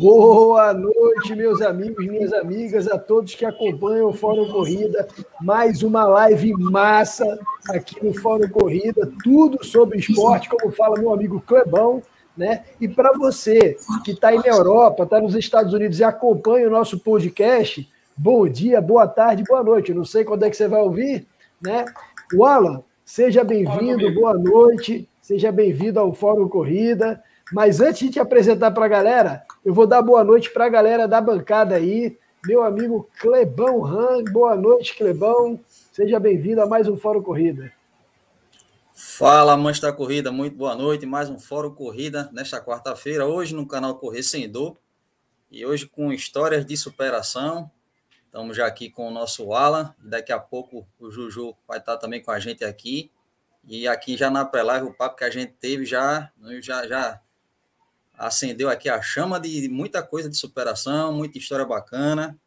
Boa noite, meus amigos, minhas amigas, a todos que acompanham o Fórum Corrida. Mais uma live massa aqui no Fórum Corrida, tudo sobre esporte, como fala meu amigo Clebão. Né? E para você que está aí na Europa, está nos Estados Unidos e acompanha o nosso podcast, bom dia, boa tarde, boa noite. não sei quando é que você vai ouvir, né? O Alan, seja bem-vindo, boa noite, seja bem-vindo ao Fórum Corrida. Mas antes de te apresentar para a galera, eu vou dar boa noite para a galera da bancada aí. Meu amigo Clebão Han, boa noite, Clebão. Seja bem-vindo a mais um Fórum Corrida. Fala, amantes da corrida, muito boa noite. Mais um Fórum Corrida nesta quarta-feira, hoje no canal Correr Sem Dor. E hoje com histórias de superação. Estamos já aqui com o nosso Alan. Daqui a pouco o Juju vai estar também com a gente aqui. E aqui já na pré-live, o papo que a gente teve já, já, já acendeu aqui a chama de muita coisa de superação, muita história bacana.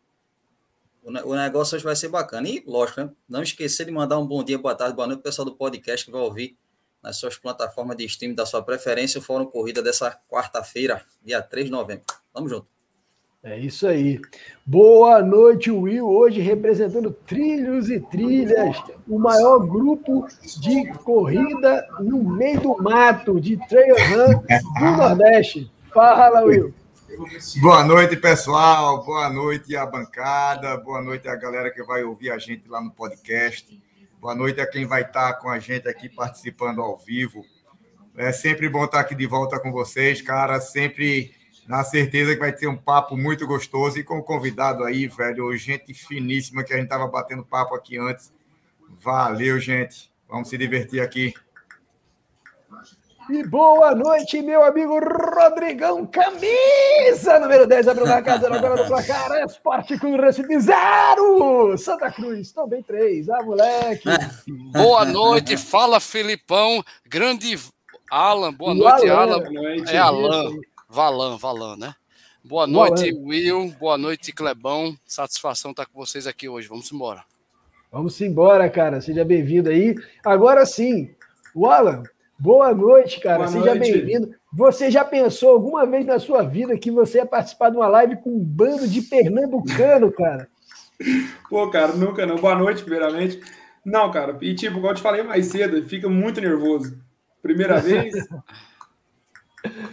O, negócio hoje vai ser bacana. E, lógico, né? não esquecer de mandar um bom dia, boa tarde, boa noite para o pessoal do podcast que vai ouvir nas suas plataformas de streaming da sua preferência o Fórum Corrida dessa quarta-feira, dia 3 de novembro. Tamo junto. É isso aí. Boa noite, Will. Hoje representando Trilhos e Trilhas, o maior grupo de corrida no meio do mato, de trail run do Nordeste. Fala, Will. Boa noite, pessoal. Boa noite a bancada. Boa noite a galera que vai ouvir a gente lá no podcast. Boa noite a quem vai estar com a gente aqui participando ao vivo. É sempre bom estar aqui de volta com vocês, cara. Sempre na certeza que vai ter um papo muito gostoso e com o convidado aí, velho, gente finíssima que a gente tava batendo papo aqui antes. Valeu, gente. Vamos se divertir aqui. E boa noite, meu amigo Rodrigão, camisa número 10, abriu na casa agora do placar, Esporte Clube Recife, zero, Santa Cruz, também três, ah, moleque. Boa noite, fala Felipão, grande Alan, boa noite, Alan, Alan. Boa noite, é Alan. Valan, Valan, né? Boa noite, Valan. Will. Boa noite, Clebão. Satisfação estar com vocês aqui hoje. Vamos embora. Vamos embora, cara. Seja bem-vindo aí. Agora sim, o Alan, boa noite, cara. Boa Seja bem-vindo. Você já pensou alguma vez na sua vida que você ia participar de uma live com um bando de pernambucano, cara? Pô, cara, nunca não. Boa noite, primeiramente. Não, cara. E tipo, como eu te falei mais cedo, fica muito nervoso. Primeira vez,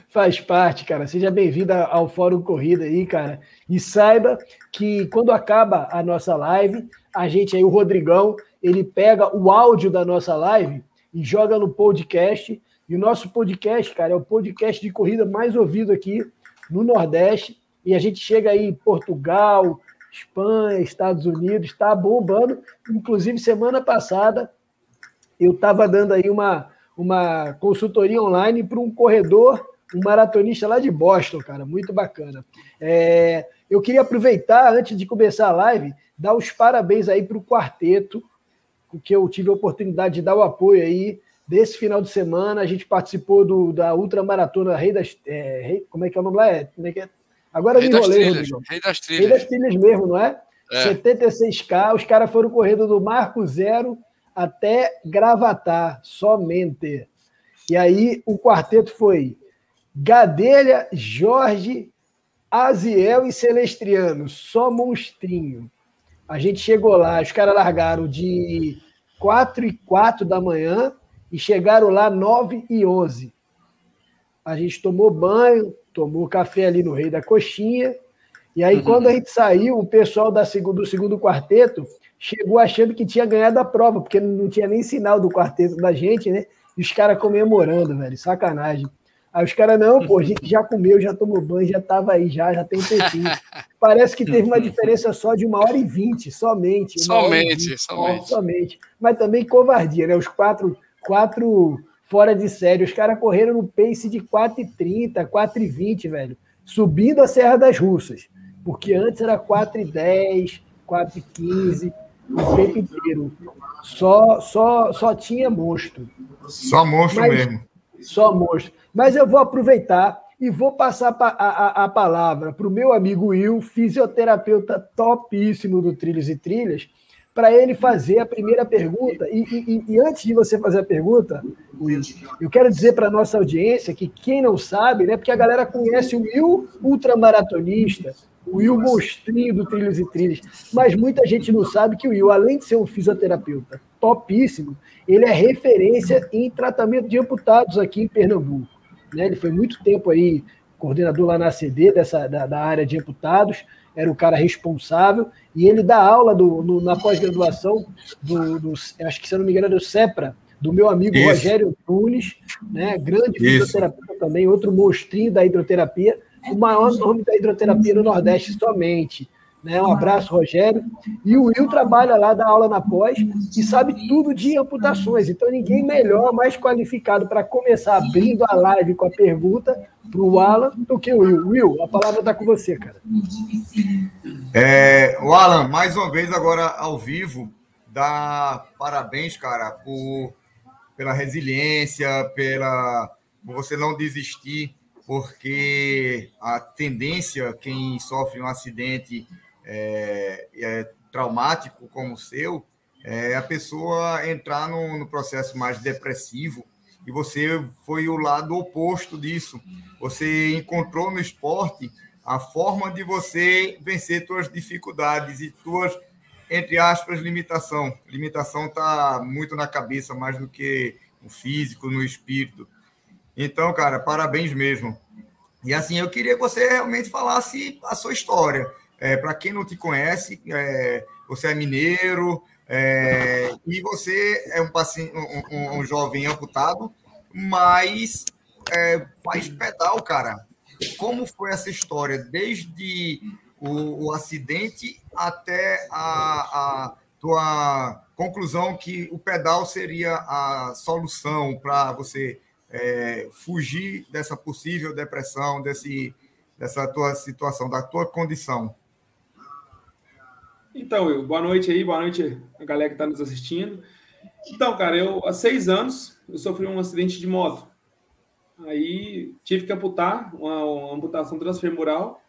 Faz parte, cara. Seja bem-vinda ao Fórum Corrida aí, cara. E saiba que quando acaba a nossa live, a gente aí, o Rodrigão, ele pega o áudio da nossa live e joga no podcast. E o nosso podcast, cara, é o podcast de corrida mais ouvido aqui no Nordeste. E a gente chega aí em Portugal, Espanha, Estados Unidos, está bombando. Inclusive, semana passada, eu estava dando aí uma uma consultoria online para um corredor, um maratonista lá de Boston, cara, muito bacana. É, eu queria aproveitar, antes de começar a live, dar os parabéns aí para o quarteto, porque eu tive a oportunidade de dar o apoio aí desse final de semana. A gente participou do, da ultramaratona Rei das. É, Rei, como é que é o nome lá? É, como é que é? Agora Rei me enrolei, trilhas, Rei das Trilhas. Rei das Trilhas mesmo, não é? é. 76K, os caras foram correndo do Marco Zero até Gravatar, somente. E aí o quarteto foi Gadelha, Jorge, Aziel e Celestriano, só monstrinho. A gente chegou lá, os caras largaram de 4 e 4 da manhã e chegaram lá 9 e 11. A gente tomou banho, tomou café ali no Rei da Coxinha. E aí, uhum. quando a gente saiu, o pessoal da, do segundo quarteto chegou achando que tinha ganhado a prova, porque não tinha nem sinal do quarteto da gente, né? E os caras comemorando, velho, sacanagem. Aí os caras, não, pô, a gente já comeu, já tomou banho, já tava aí, já, já tem um tempinho. Parece que teve uma diferença só de uma hora e vinte, somente. Somente, 20, somente. somente. Mas também covardia, né? Os quatro, quatro fora de série, os caras correram no pace de 4,30, 4,20, velho, subindo a Serra das Russas. Porque antes era 4,10, 4,15 o tempo inteiro. Só, só, só tinha monstro. Só monstro Mas, mesmo. Só monstro. Mas eu vou aproveitar e vou passar a, a, a palavra para o meu amigo Will, fisioterapeuta topíssimo do Trilhos e Trilhas, para ele fazer a primeira pergunta. E, e, e, antes de você fazer a pergunta, Will, eu quero dizer para a nossa audiência que quem não sabe, né, porque a galera conhece o Will ultramaratonista, o Will monstrinho do Trilhos e Trilhas, mas muita gente não sabe que o Will, além de ser um fisioterapeuta topíssimo, ele é referência em tratamento de amputados aqui em Pernambuco. Né? Ele foi muito tempo aí coordenador lá na CD dessa, da, da área de amputados, era o cara responsável, e ele dá aula do, no, na pós-graduação do, do, acho que se eu não me engano, é do CEPRA, do meu amigo Isso. Rogério Tunes, né, grande fisioterapeuta também, outro monstrinho da hidroterapia, o maior nome da hidroterapia no Nordeste somente. Né? Um abraço, Rogério. E o Will trabalha lá, dá aula na pós e sabe tudo de amputações. Então, ninguém melhor, mais qualificado para começar abrindo a live com a pergunta para o Alan do que o Will. Will, a palavra está com você, cara. É, o Alan, mais uma vez agora ao vivo, dá parabéns, cara, por, pela resiliência, pela por você não desistir, porque a tendência, quem sofre um acidente é, é traumático como o seu, é a pessoa entrar no, no, processo mais depressivo e você foi o lado oposto disso. Você encontrou no esporte a forma de você vencer suas dificuldades e suas, entre aspas, limitação. Limitação está muito na cabeça, mais do que no físico, no espírito. Então, cara, parabéns mesmo. E assim, eu queria que você realmente falasse a sua história. É, Para quem não te conhece, é, você é mineiro é, e você é um, um, um jovem amputado, mas é, faz pedal, cara. Como foi essa história? Desde o, o acidente até a, a tua conclusão que o pedal seria a solução para você é, fugir dessa possível depressão, desse, dessa tua situação, da tua condição. Então, boa noite aí, boa noite a galera que está nos assistindo. Então, cara, eu há seis anos eu sofri um acidente de moto. Aí tive que amputar, uma, uma amputação transfemoral,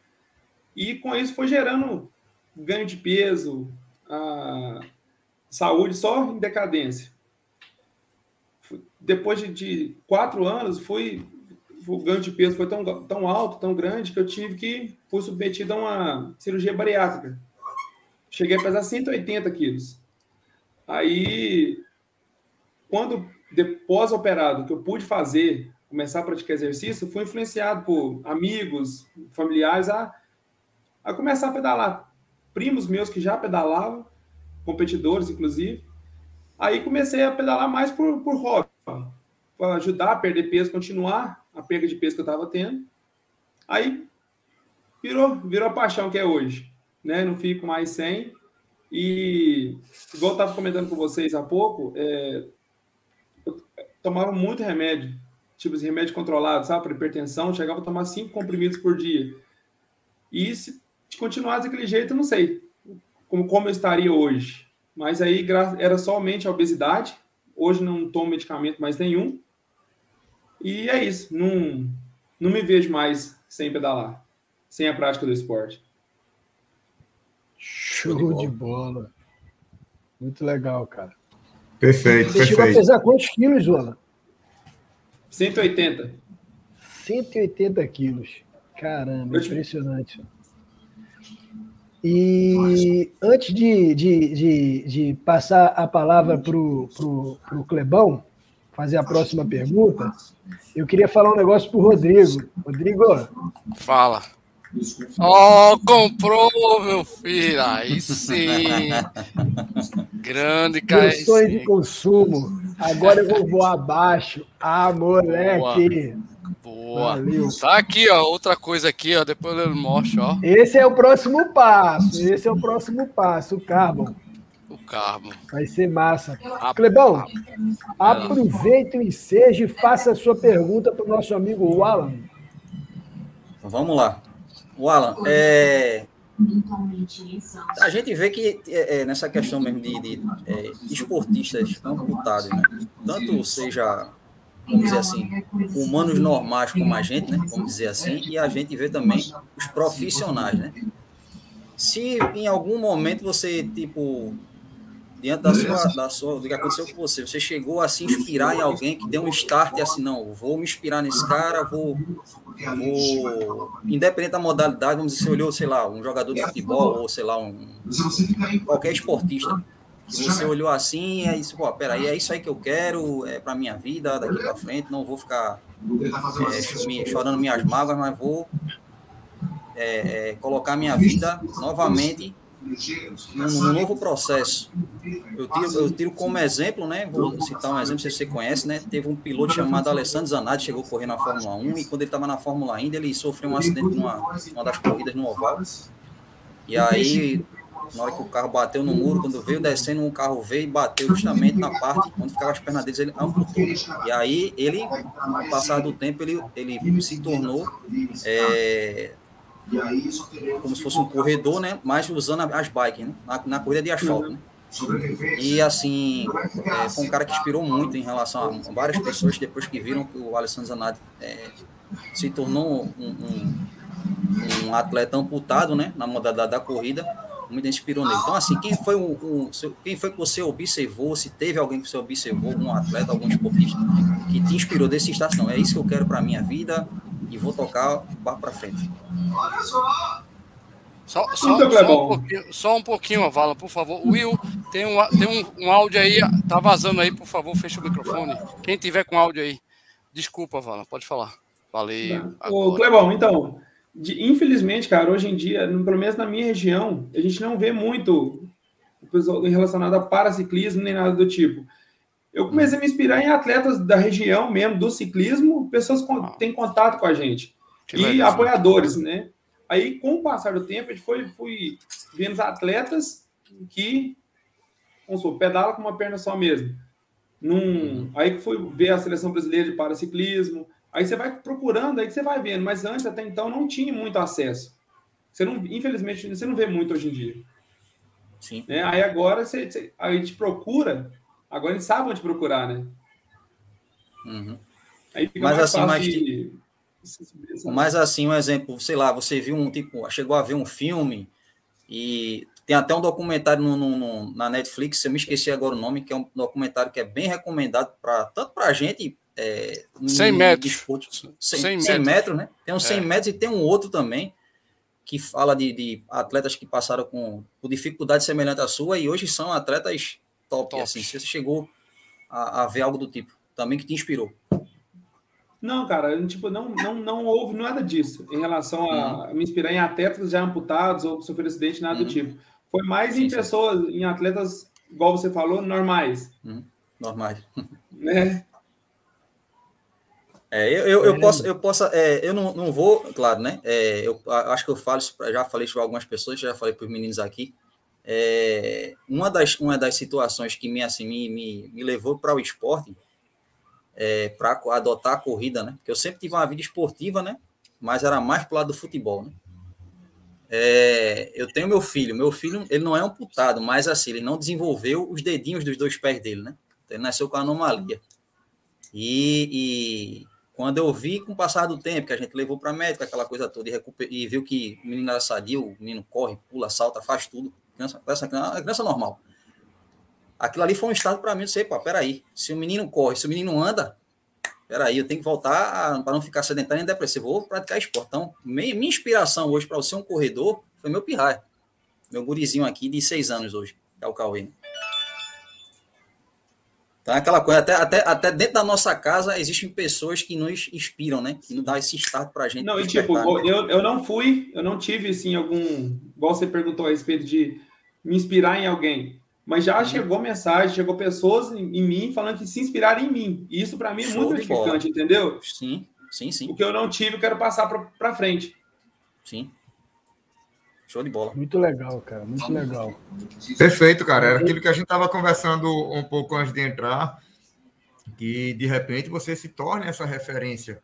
e com isso foi gerando ganho de peso, a saúde só em decadência. Depois de, de quatro anos, fui, o ganho de peso foi tão, tão alto, tão grande, que eu tive que fui submetido a uma cirurgia bariátrica cheguei a pesar 180 quilos. Aí, quando depois operado, que eu pude fazer, começar a praticar exercício, fui influenciado por amigos, familiares a, a começar a pedalar. Primos meus que já pedalavam, competidores inclusive. Aí comecei a pedalar mais por, por hobby, para ajudar a perder peso, continuar a perda de peso que eu estava tendo. Aí virou, virou a paixão que é hoje né? Não fico mais sem. E, igual eu estava comentando com vocês há pouco, é, eu tomava muito remédio, tipo de remédio controlado, sabe? Para hipertensão, chegava a tomar cinco comprimidos por dia. E se continuasse daquele jeito, eu não sei como, como eu estaria hoje. Mas aí era somente a obesidade. Hoje não tomo medicamento mais nenhum. E é isso. Não, não me vejo mais sem pedalar, sem a prática do esporte. Show de bola. de bola. Muito legal, cara. Perfeito, Você perfeito. chegou a pesar quantos quilos, Joana? 180. 180 quilos. Caramba, impressionante. E antes de, de, de, de passar a palavra para o Clebão, fazer a próxima pergunta, eu queria falar um negócio para o Rodrigo. Rodrigo. Fala. Ó, oh, comprou, meu filho. Aí sim. Grande cara. sonho de consumo. Agora eu vou voar abaixo. Ah, moleque. Boa. Valeu. Tá aqui, ó. Outra coisa aqui, ó. Depois eu mostro, ó. Esse é o próximo passo. Esse é o próximo passo, o Carbon. O Carbon. Vai ser massa. A... Clebão, a... aproveite o ensejo e faça a sua pergunta para o nosso amigo Alan. Vamos lá. O Alan, é, a gente vê que é, é, nessa questão mesmo de, de é, esportistas amputados, né? tanto seja, vamos dizer assim, humanos normais como a gente, né? vamos dizer assim, e a gente vê também os profissionais, né? Se em algum momento você, tipo, diante da sua, da sua, do que aconteceu com você, você chegou a se inspirar em alguém que deu um start e assim, não, vou me inspirar nesse cara, vou, vou, independente da modalidade, vamos dizer, você olhou, sei lá, um jogador de futebol ou, sei lá, um, qualquer esportista, que você olhou assim e aí, pô, peraí, é isso aí que eu quero, é para minha vida, daqui para frente, não vou ficar é, chorando minhas mágoas, mas vou é, é, colocar minha vida novamente num, novo processo. Eu tiro, eu tiro como exemplo, né? Vou citar um exemplo, se você conhece, né? Teve um piloto chamado Alessandro Zanardi, chegou a correr na Fórmula 1 e quando ele estava na Fórmula ainda, ele sofreu um acidente numa uma das corridas no oval. E aí, na hora que o carro bateu no muro, quando veio descendo, um carro veio e bateu justamente na parte onde ficavam as pernas deles, ele amputou. E aí, ele, com o passar do tempo, ele, ele se tornou é, como se fosse um corredor, né? Mas usando as bikes, né? Na, na corrida de asfalto, né? E assim, é, foi um cara que inspirou muito em relação a várias pessoas depois que viram que o Alessandro Zanatti é, se tornou um, um, um, atleta amputado, né? Na modalidade da corrida, muito inspirou nele. Então, assim, quem foi, o, o, quem foi que você observou? Se teve alguém que você observou, algum atleta, algum esportista que te inspirou desse estação? É isso que eu quero para minha vida e vou tocar para frente. Só, só, só, um pouquinho, só um pouquinho, Avala, por favor. Will, tem, um, tem um, um áudio aí, tá vazando aí, por favor, fecha o microfone. Quem tiver com áudio aí. Desculpa, Avala, pode falar. Valeu. Ô, Clebão, então, de, infelizmente, cara, hoje em dia, pelo menos na minha região, a gente não vê muito relacionado a paraciclismo nem nada do tipo. Eu comecei a me inspirar em atletas da região mesmo, do ciclismo, pessoas que ah. têm contato com a gente. Que e legal, apoiadores, né? Aí, com o passar do tempo, a gente foi fui vendo atletas que, vamos supor, pedala com uma perna só mesmo. Num, uhum. Aí que fui ver a seleção brasileira de paraciclismo. Aí você vai procurando, aí que você vai vendo. Mas antes, até então, não tinha muito acesso. Você não, infelizmente, você não vê muito hoje em dia. Sim. Né? Aí agora você, você, a gente procura Agora eles sabem onde procurar, né? Uhum. mas assim, mas, de... mas assim, um exemplo, sei lá, você viu um tipo, chegou a ver um filme e tem até um documentário no, no, no, na Netflix, eu me esqueci agora o nome, que é um documentário que é bem recomendado para tanto para a gente. É, 100 metros. Desporto, 100, 100, 100 metros, né? Tem um 100 é. metros e tem um outro também que fala de, de atletas que passaram com, com dificuldade semelhante à sua e hoje são atletas top, top. assim, se você chegou a, a, ver algo do tipo, também que te inspirou. Não, cara, tipo, não, não, não houve nada disso em relação a uhum. me inspirar em atletas já amputados ou sofrer acidente, nada uhum. do tipo. Foi mais sim, em pessoas, sim. em atletas, igual você falou, normais. Uhum. Normais. Né? É, eu, eu, eu, posso, eu posso, é, eu não, não vou, claro, né? É, eu acho que eu falo, já falei isso para algumas pessoas, já falei para os meninos aqui. É, uma, das, uma das situações que me, assim, me, me, me levou para o esporte, é, para adotar a corrida, né? Porque eu sempre tive uma vida esportiva, né? Mas era mais para o lado do futebol, né? É, eu tenho meu filho. Meu filho, ele não é amputado, mas assim, ele não desenvolveu os dedinhos dos dois pés dele, né? Então, ele nasceu com anomalia. E, e, quando eu vi, com o passar do tempo, que a gente levou para médico, aquela coisa toda, e, e viu que o menino era sadio, o menino corre, pula, salta, faz tudo criança, criança, criança normal. Aquilo ali foi um estado para mim, de sei, pô, peraí, se o menino corre, se o menino anda, peraí, eu tenho que voltar para não ficar sedentário e depressivo, vou praticar esporte. Então, minha, minha inspiração hoje para ser um corredor foi meu pirraia, meu gurizinho aqui de seis anos hoje, é o Cauê. Então, aquela coisa, até, até, até dentro da nossa casa existem pessoas que nos inspiram, né? Que nos dá esse start para a gente. Não, e tipo, né? eu, eu não fui, eu não tive, assim, algum. Igual você perguntou a respeito de me inspirar em alguém. Mas já uhum. chegou mensagem, chegou pessoas em, em, mim falando que se inspiraram em mim. E isso para mim é Show muito gratificante, entendeu? Sim, sim, sim. O que eu não tive, eu quero passar para frente. Sim. Show de bola. Muito legal, cara, muito legal. Perfeito, cara. Era aquilo que a gente estava conversando um pouco antes de entrar, que de repente você se torne essa referência.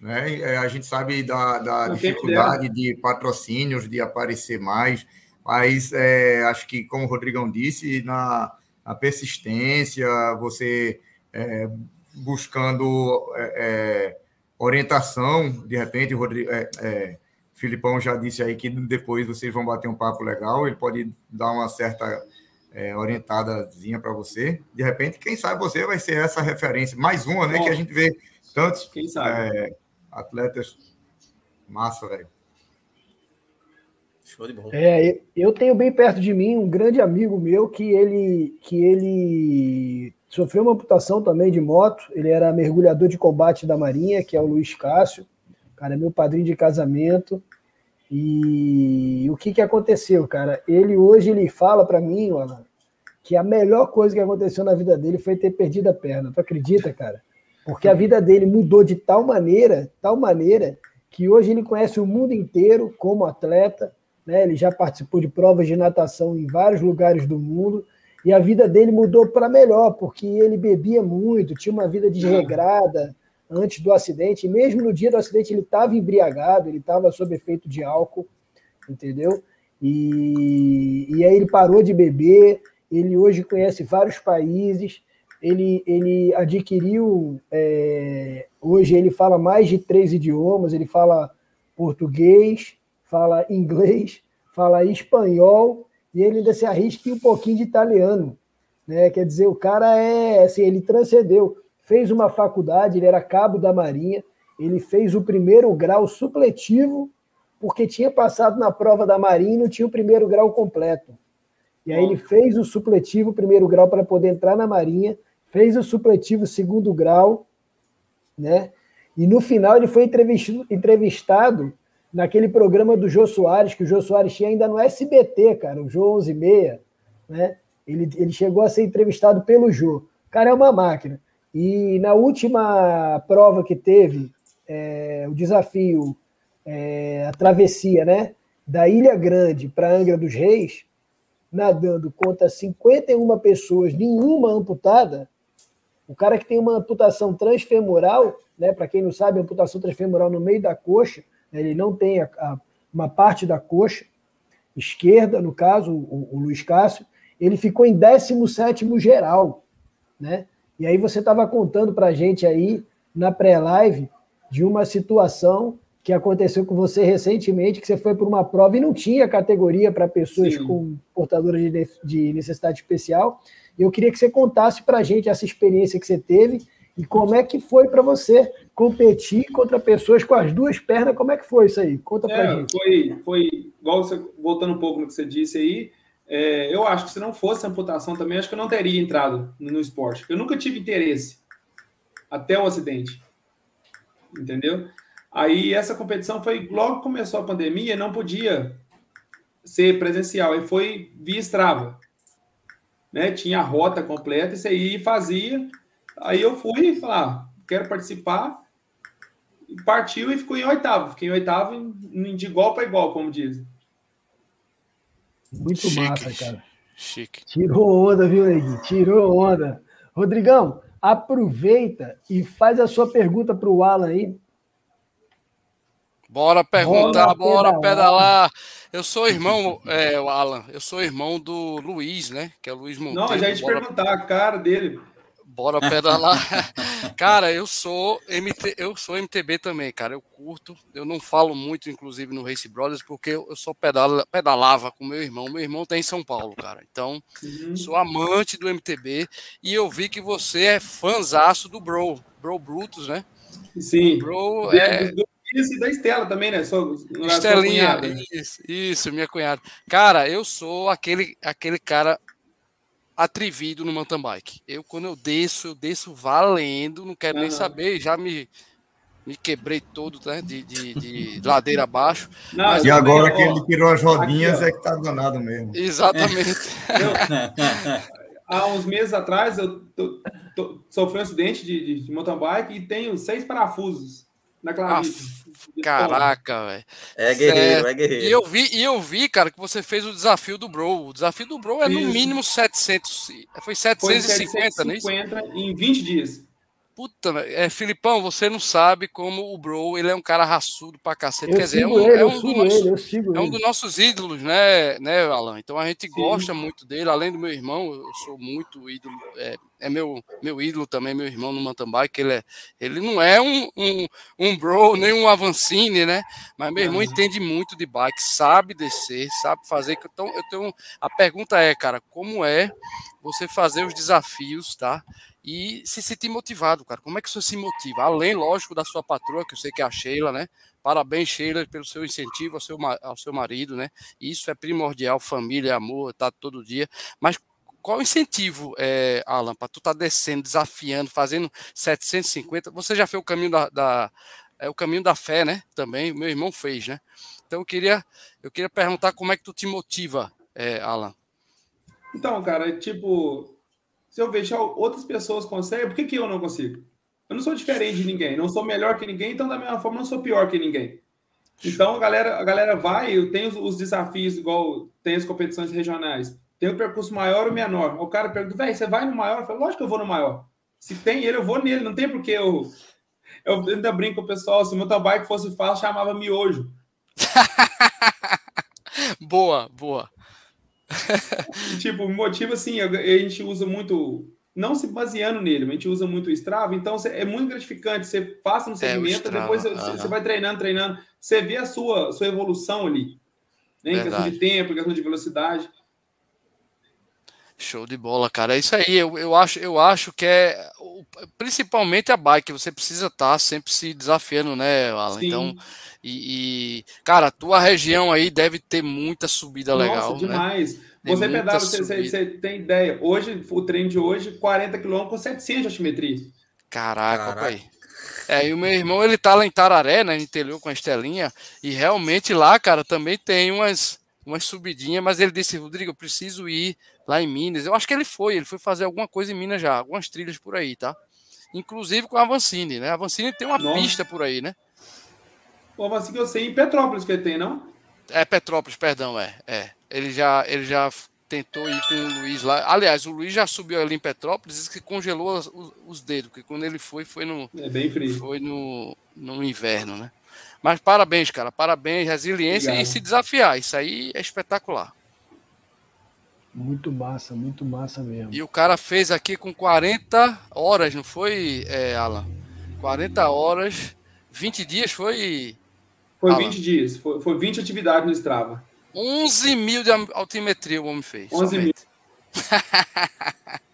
Né? É, a gente sabe da, da dificuldade de patrocínios, de aparecer mais. Mas é, acho que, como o Rodrigão disse, na, na persistência, você é, buscando é, é orientação, de repente, o Rodrigo, é, é, Filipão já disse aí que depois vocês vão bater um papo legal, ele pode dar uma certa é, orientadazinha para você. De repente, quem sabe você vai ser essa referência. Mais uma, né? Bom, que a gente vê tantos é, atletas. Massa, velho. Show de bola. É, eu tenho bem perto de mim um grande amigo meu que ele, que ele sofreu uma amputação também de moto. Ele era mergulhador de combate da Marinha, que é o Luiz Cássio. Cara, é meu padrinho de casamento. E o que, que aconteceu, cara? Ele hoje ele fala para mim, Alan, que a melhor coisa que aconteceu na vida dele foi ter perdido a perna. Tu acredita, cara? Porque a vida dele mudou de tal maneira, tal maneira, que hoje ele conhece o mundo inteiro como atleta, né? Ele já participou de provas de natação em vários lugares do mundo e a vida dele mudou para melhor, porque ele bebia muito, tinha uma vida desregrada antes do acidente, e mesmo no dia do acidente ele estava embriagado, ele estava sob efeito de álcool, entendeu? E, e aí ele parou de beber, ele hoje conhece vários países, ele, ele adquiriu, é, hoje ele fala mais de três idiomas, ele fala português, fala inglês, fala espanhol e ele ainda se arrisca um pouquinho de italiano. Né? Quer dizer, o cara é assim, ele transcendeu, fez uma faculdade, ele era cabo da Marinha, ele fez o primeiro grau supletivo, porque tinha passado na prova da Marinha e não tinha o primeiro grau completo. E aí ele fez o supletivo primeiro grau para poder entrar na Marinha, fez o supletivo segundo grau, né? E no final ele foi entrevistado naquele programa do Jô Soares, que o Jô Soares tinha ainda no SBT, cara, o Jô 11 meia, né? Ele, ele chegou a ser entrevistado pelo Jô. O cara é uma máquina. E na última prova que teve, é, o desafio, é, a travessia, né? Da Ilha Grande para Angra dos Reis, nadando contra 51 pessoas, nenhuma amputada, o cara que tem uma amputação transfemoral, né? Para quem não sabe, amputação transfemoral no meio da coxa, né? ele não tem a, a, uma parte da coxa esquerda, no caso, o, o Luiz Cássio, ele ficou em 17 geral, né? E aí você estava contando para a gente aí, na pré-live, de uma situação que aconteceu com você recentemente, que você foi por uma prova e não tinha categoria para pessoas Sim. com portadoras de, de necessidade especial. Eu queria que você contasse para a gente essa experiência que você teve e como é que foi para você competir contra pessoas com as duas pernas? Como é que foi isso aí? Conta para é, gente. Foi, foi igual você, voltando um pouco no que você disse aí. É, eu acho que se não fosse amputação também, acho que eu não teria entrado no esporte. Eu nunca tive interesse até o acidente. Entendeu? Aí essa competição foi logo começou a pandemia, não podia ser presencial. E foi via Strava. Né? Tinha a rota completa, isso aí fazia Aí eu fui e falei, ah, quero participar. Partiu e ficou em oitavo. Fiquei em oitavo de igual para igual, como dizem. Muito Chique. massa, cara. Chique. Tirou onda, viu, Negui? Tirou onda. Rodrigão, aproveita e faz a sua pergunta para o Alan aí. Bora perguntar, bora, bora pedalar. Eu sou irmão, é, Alan, eu sou irmão do Luiz, né? Que é o Luiz Monteiro. Não, já ia te bora... perguntar a cara dele. Bora pedalar. cara, eu sou MT, eu sou MTB também, cara. Eu curto. Eu não falo muito, inclusive, no Race Brothers, porque eu só pedala, pedalava com meu irmão. Meu irmão tá em São Paulo, cara. Então, uhum. sou amante do MTB. E eu vi que você é fãzaço do Bro. Bro Brutus, né? Sim. Bro é. Isso, e da Estela também, né? Sou, Estelinha, isso, isso, minha cunhada. Cara, eu sou aquele, aquele cara atrevido no mountain bike. Eu, quando eu desço, eu desço valendo, não quero uhum. nem saber, já me, me quebrei todo, né, de, de, de ladeira abaixo. Não, e agora que ele tirou as rodinhas aqui, é que tá danado mesmo. Exatamente. eu, há uns meses atrás, eu tô, tô, sofri um acidente de, de, de mountain bike e tenho seis parafusos na clavija. Caraca, velho. É guerreiro, é, é guerreiro. E eu, vi, e eu vi, cara, que você fez o desafio do Bro. O desafio do Bro é no mínimo 700. Foi 750, foi 750 né? Em 20 dias. Puta, é, Filipão, você não sabe como o Bro, ele é um cara raçudo pra cacete. Eu Quer dizer, é um, ele, é um, do nosso, é um dos nossos ídolos, né, né, Alan? Então a gente Sim. gosta muito dele, além do meu irmão, eu sou muito ídolo, é, é meu, meu ídolo também, meu irmão no mountain bike. Ele, é, ele não é um, um, um bro, nem um Avancini, né? Mas meu irmão entende muito de bike, sabe descer, sabe fazer. Então, eu tenho. A pergunta é, cara, como é você fazer os desafios, tá? E se sentir motivado, cara. Como é que você se motiva? Além, lógico, da sua patroa, que eu sei que é a Sheila, né? Parabéns, Sheila, pelo seu incentivo ao seu, ao seu marido, né? Isso é primordial, família, amor, tá todo dia. Mas qual o incentivo, é, Alan, para tu tá descendo, desafiando, fazendo 750? Você já fez o caminho da, da, é, o caminho da fé, né? Também, meu irmão fez, né? Então eu queria, eu queria perguntar como é que tu te motiva, é, Alan. Então, cara, tipo, se eu vejo outras pessoas conseguem, por que, que eu não consigo? Eu não sou diferente de ninguém, não sou melhor que ninguém, então da mesma forma não sou pior que ninguém. Então a galera, a galera vai, eu tenho os, desafios, igual tem as competições regionais, tem o percurso maior ou menor. O cara pergunta, velho, você vai no maior? Eu falo, lógico que eu vou no maior. Se tem ele, eu vou nele, não tem porque eu. Eu ainda brinco com o pessoal, se o meu bike fosse fácil, chamava miojo. boa, boa. tipo, motivo assim, a gente usa muito não se baseando nele, a gente usa muito o Strava, então é muito gratificante. Você passa no é, segmento, é, depois você, você, vai treinando, treinando, você vê a sua, sua evolução ali, né? em questão de tempo, em questão de velocidade. Show de bola, cara. É isso aí. Eu, eu, acho, eu acho que é principalmente a bike. Você precisa estar tá sempre se desafiando, né, Alan? Sim. Então, e, e, cara, a tua região aí deve ter muita subida Nossa, legal. Né? demais. Né? Você pedala, você, você, tem ideia. Hoje, o trem de hoje, 40 km com 700 de altimetria. Caraca, Caraca. Pai. É, e o meu irmão, ele tá lá em Tararé, né, no interior com a Estelinha, e realmente lá, cara, também tem umas, umas subidinhas, mas ele disse, Rodrigo, eu preciso ir lá em Minas. Eu acho que ele foi, ele foi fazer alguma coisa em Minas já, algumas trilhas por aí, tá? Inclusive com a Avancini, né? A Avancini tem uma Nossa. pista por aí, né? O Avancini eu sei em Petrópolis que ele tem, não? É Petrópolis, perdão, é. é. Ele já, ele já tentou ir com o Luiz lá. Aliás, o Luiz já subiu ali em Petrópolis, disse que congelou os, os, dedos, porque quando ele foi, foi no. É bem frio. Foi no, no inverno, né? Mas parabéns, cara. Parabéns, resiliência Obrigado. e se desafiar. Isso aí é espetacular. Muito massa, muito massa mesmo. E o cara fez aqui com 40 horas, não foi, é, Alan? 40 horas, 20 dias foi. Foi Alan. 20 dias, foi, foi 20 atividades no Strava. 11 mil de altimetria o homem fez. 11 somente. mil.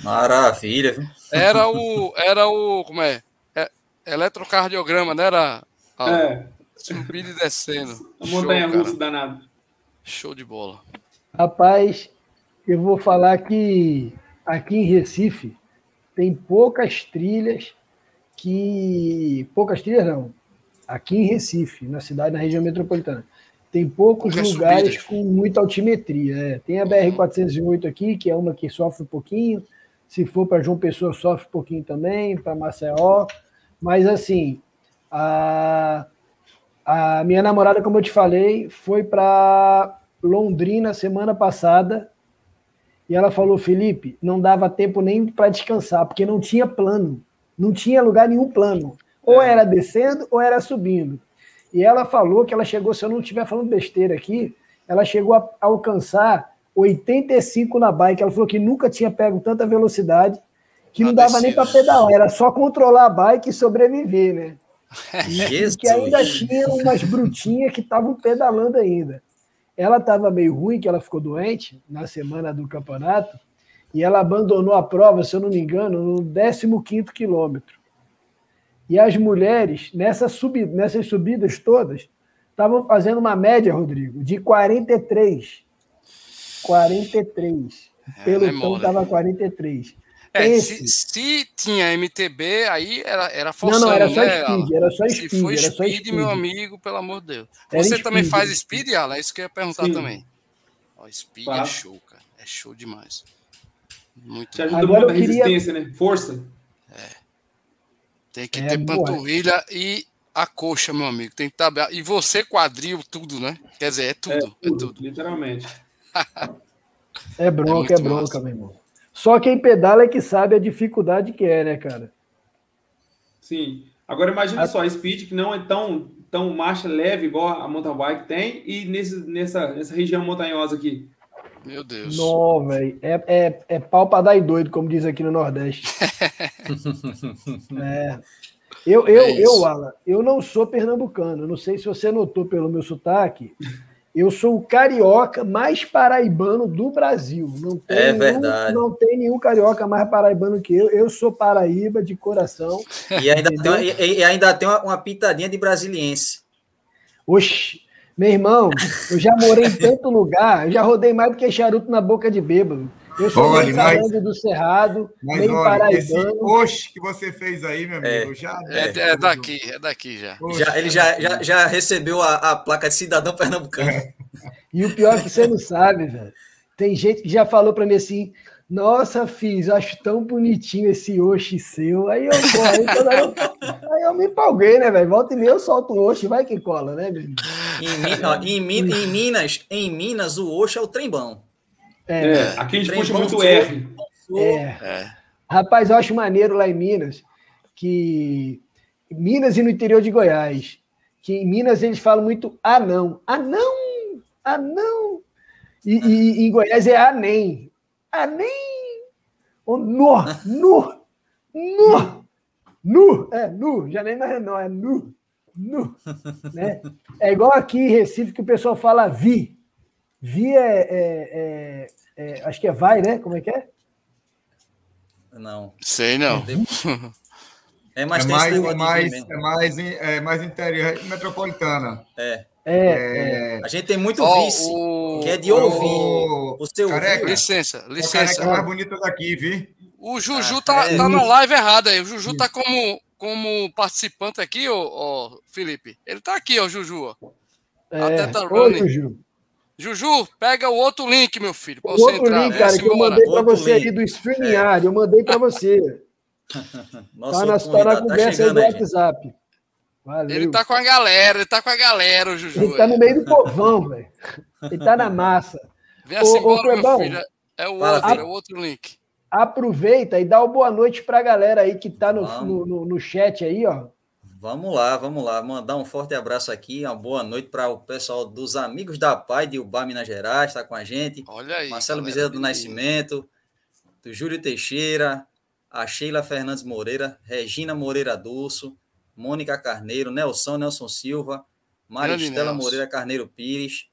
Maravilha, viu? Era o. Era o. Como é? é eletrocardiograma, né? Era. é. Subindo e descendo. A montanha russa danada. Show de bola. Rapaz, eu vou falar que aqui em Recife tem poucas trilhas que. Poucas trilhas não. Aqui em Recife, na cidade, na região metropolitana. Tem poucos lugares subidas. com muita altimetria. É. Tem a BR-408 aqui, que é uma que sofre um pouquinho. Se for para João Pessoa, sofre um pouquinho também, para Maceió. Mas, assim, a, a minha namorada, como eu te falei, foi para Londrina semana passada e ela falou: Felipe, não dava tempo nem para descansar, porque não tinha plano, não tinha lugar nenhum plano. Ou é. era descendo ou era subindo. E ela falou que ela chegou, se eu não estiver falando besteira aqui, ela chegou a alcançar 85 na bike. Ela falou que nunca tinha pego tanta velocidade que não, dava nem para pedalar, era só controlar a bike e sobreviver, né? E que ainda tinha umas brutinhas que estavam pedalando ainda. Ela estava meio ruim, que ela ficou doente na semana do campeonato, e ela abandonou a prova, se eu não me engano, no 15 quilômetro. E as mulheres, nessa subida, nessas subidas todas, estavam fazendo uma média, Rodrigo, de 43. 43. É, Pelotão estava 43. É, se, se, tinha MTB, aí era, era forçando, Não, não, era só né, speed, era só speed. Se foi speed, speed, meu amigo, pelo amor de Deus. Era Você speed, também faz speed, Alan? É isso que eu ia perguntar Sim. também. Ó, speed é show, cara. É show demais. Muito Te ajuda Agora muito a queria... resistência, né? Força. É. Tem que é, ter panturrilha e a coxa, meu amigo. Tem que estar. Tá... E você, quadril, tudo, né? Quer dizer, é tudo. É tudo, é tudo. literalmente. é bronca, é, é bronca, massa. meu irmão. Só quem pedala é que sabe a dificuldade que é, né, cara? Sim. Agora imagina a... só, a Speed, que não é tão, tão marcha leve igual a mountain bike tem, e nesse, nessa, nessa região montanhosa aqui. Meu Deus. Não, velho. É, é, é pau pra dar e doido, como diz aqui no Nordeste. é. Eu, eu, é eu, Alan, eu não sou pernambucano. Não sei se você notou pelo meu sotaque. Eu sou o carioca mais paraibano do Brasil. Não tem é nenhum, verdade. Não tem nenhum carioca mais paraibano que eu. Eu sou paraíba de coração. E ainda tem, uma, e ainda tem uma, uma pitadinha de brasiliense. Oxi, meu irmão, eu já morei em tanto lugar, eu já rodei mais do que charuto na boca de bêbado. Eu sou olha, mas, do Cerrado, mas meio olha, paraibano. Esse oxe que você fez aí, meu amigo, é, já... É, é daqui, é daqui já. já ele já, já, já recebeu a, a placa de cidadão pernambucano. É. E o pior é que você não sabe, velho. Tem gente que já falou para mim assim, nossa, fiz, acho tão bonitinho esse Oxi seu. Aí eu, aí, eu, aí eu me empolguei, né, velho? Volta e meia eu solto um Oxi, vai que cola, né, velho? Em, ó, em, em, Minas, em Minas, o Oxi é o trembão. É, é, aqui a gente puxa muito R. É. é. Rapaz, eu acho maneiro lá em Minas que Minas e no interior de Goiás, que em Minas eles falam muito anão. Anão! Anão! E, e, em Goiás é anem. Anem! Oh, no! Nu! Nu! Nu! É, nu! Já nem mais é não, é nu! Nu! Né? É igual aqui em Recife que o pessoal fala vi. Vi é, é, é, é, acho que é vai, né? Como é que é? Não. Sei não. É mais, é mais, é mais, é mais, é mais interior metropolitana. É. É, é. A gente tem muito oh, vice, o... que é de ouvir. O, o seu careca, Licença, licença. O mais bonito daqui, vi. O Juju ah, tá, é. tá na live errada aí. O Juju tá como, como participante aqui, ó, ó, Felipe. Ele tá aqui, ó, Juju. É. Até tá running. Juju. Juju, pega o outro link, meu filho. o outro entrar. link, cara, que eu mandei para você link. aí do StreamYard, eu mandei para você. Nossa, tá na, tá na tá conversa aí do WhatsApp. Valeu. Ele tá com a galera, ele tá com a galera, o Juju. Ele tá no meio do povão, velho. Ele tá na massa. Vem assim, ô, embora, ô, meu filho. É o outro, é o outro link. Aproveita e dá uma boa noite pra galera aí que tá no, no, no, no chat aí, ó. Vamos lá, vamos lá. Mandar um forte abraço aqui, uma boa noite para o pessoal dos Amigos da Pai de Ubá, Minas Gerais, está com a gente. Olha aí. Marcelo Bezerra do Nascimento, do Júlio Teixeira, a Sheila Fernandes Moreira, Regina Moreira Dulço, Mônica Carneiro, Nelson Nelson Silva, Maristela Moreira Carneiro Pires,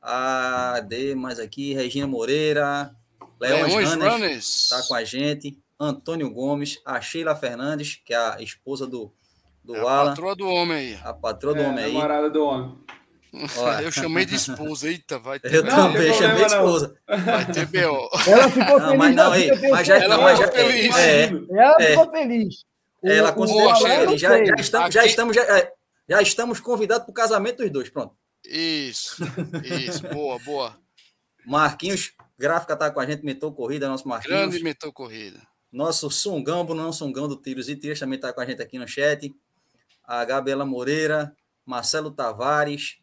a D, mais aqui, Regina Moreira, Leões Ranes está com a gente, Antônio Gomes, a Sheila Fernandes, que é a esposa do do é Alan. A patroa do homem aí. A patroa do é, homem aí. namorada do homem. Olha. Eu chamei de esposa, eita, vai ter. Eu não, também chamei de esposa. Vai ter B.O. Ela ficou feliz. Mas não, ei, mas já, ela mas já, feliz. É, ela é, ficou feliz. Ela considera feliz. Já, já, estamos, já, estamos, já, é, já estamos convidados para o casamento dos dois. Pronto. Isso, isso, boa, boa. Marquinhos, gráfica tá com a gente, metou corrida, nosso Marquinhos. Grande metou corrida. Nosso Sungão, Bruno Sungão do Tiros e Tiras também está com a gente aqui no chat a Gabriela Moreira, Marcelo Tavares,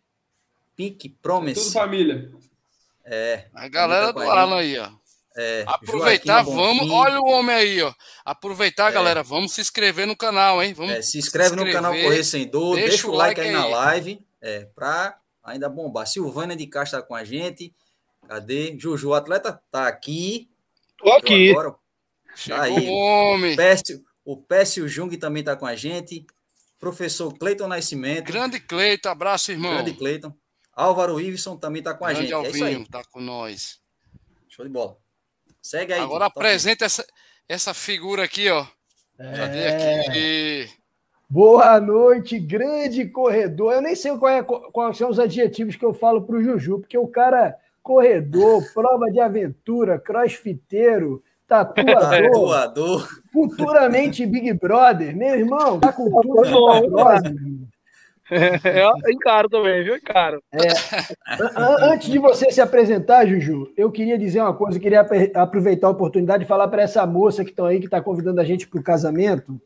Pink Promise. É tudo família. É. A galera do Alan aí, ó. É, Aproveitar, vamos. Olha o homem aí, ó. Aproveitar, é. galera. Vamos se inscrever no canal, hein? Vamos é, se inscreve se no canal Correr Sem Dor, deixa, deixa o like aí, aí na live, é, pra ainda bombar. Silvânia de Castro tá com a gente. Cadê? Juju, o atleta tá aqui. Tô aqui. Agora, tá aí. O homem. Pécio, o Pécio Jung também tá com a gente professor Cleiton Nascimento. Grande Cleiton, abraço, irmão. Grande Cleiton. Álvaro Iveson também está com Grande a gente. Alvinho, é isso aí. Tá com nós. Show de bola. Segue aí. Agora apresenta essa, essa figura aqui, ó. É... Cadê aqui? Boa noite, grande corredor. Eu nem sei qual é, quais são os adjetivos que eu falo para o Juju, porque o cara, corredor, prova de aventura, crossfiteiro, Tatuador. Tatuador. Futuramente Big Brother. Meu irmão, tá com tudo é, eu encaro também, viu? Encaro. É, antes de você se apresentar, Juju, eu queria dizer uma coisa, eu queria aproveitar a oportunidade de falar para essa moça que estão aí, que está convidando a gente para o casamento.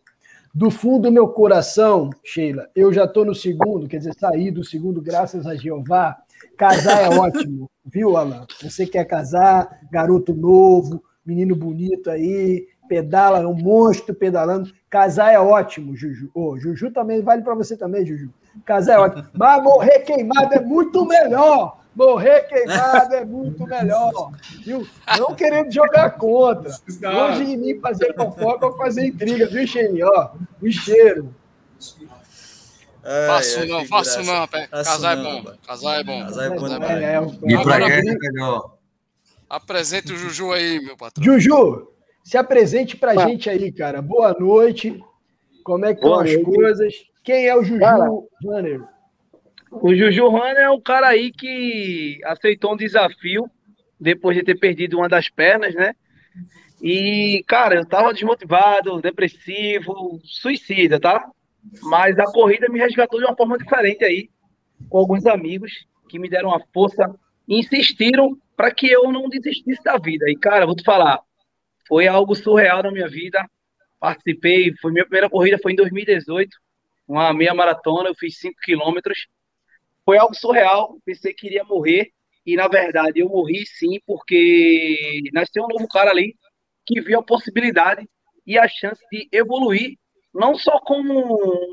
Do fundo do meu coração, Sheila, eu já estou no segundo, quer dizer, saí do segundo, graças a Jeová. Casar é ótimo, viu, Alan? Você quer casar, garoto novo, menino bonito aí, pedala, é um monstro pedalando. Casar é ótimo, Juju. Ô, Juju também vale para você também, Juju. Casar é ótimo. Mas morrer queimado é muito melhor. Morrer queimado é muito melhor. Viu? Não querendo jogar contra. Hoje em mim fazer fofoca ou fazer intriga, viu, Xeni? Ó, o cheiro. É, faço não, faço não, Casar é bom. Casar é bom. Casar é bom. É, é, e pra quem é melhor? Apresente o Juju aí, meu patrão. Juju, se apresente pra ah. gente aí, cara. Boa noite. Como é que estão as coisas? Quem é o Juju Runner? O Juju Runner é um cara aí que aceitou um desafio depois de ter perdido uma das pernas, né? E, cara, eu tava desmotivado, depressivo, suicida, tá? Mas a corrida me resgatou de uma forma diferente aí, com alguns amigos que me deram uma força insistiram para que eu não desistisse da vida. E, cara, vou te falar, foi algo surreal na minha vida. Participei, foi minha primeira corrida, foi em 2018, uma meia maratona, eu fiz 5 quilômetros. Foi algo surreal, pensei que iria morrer, e na verdade eu morri sim, porque nasceu um novo cara ali que viu a possibilidade e a chance de evoluir não só como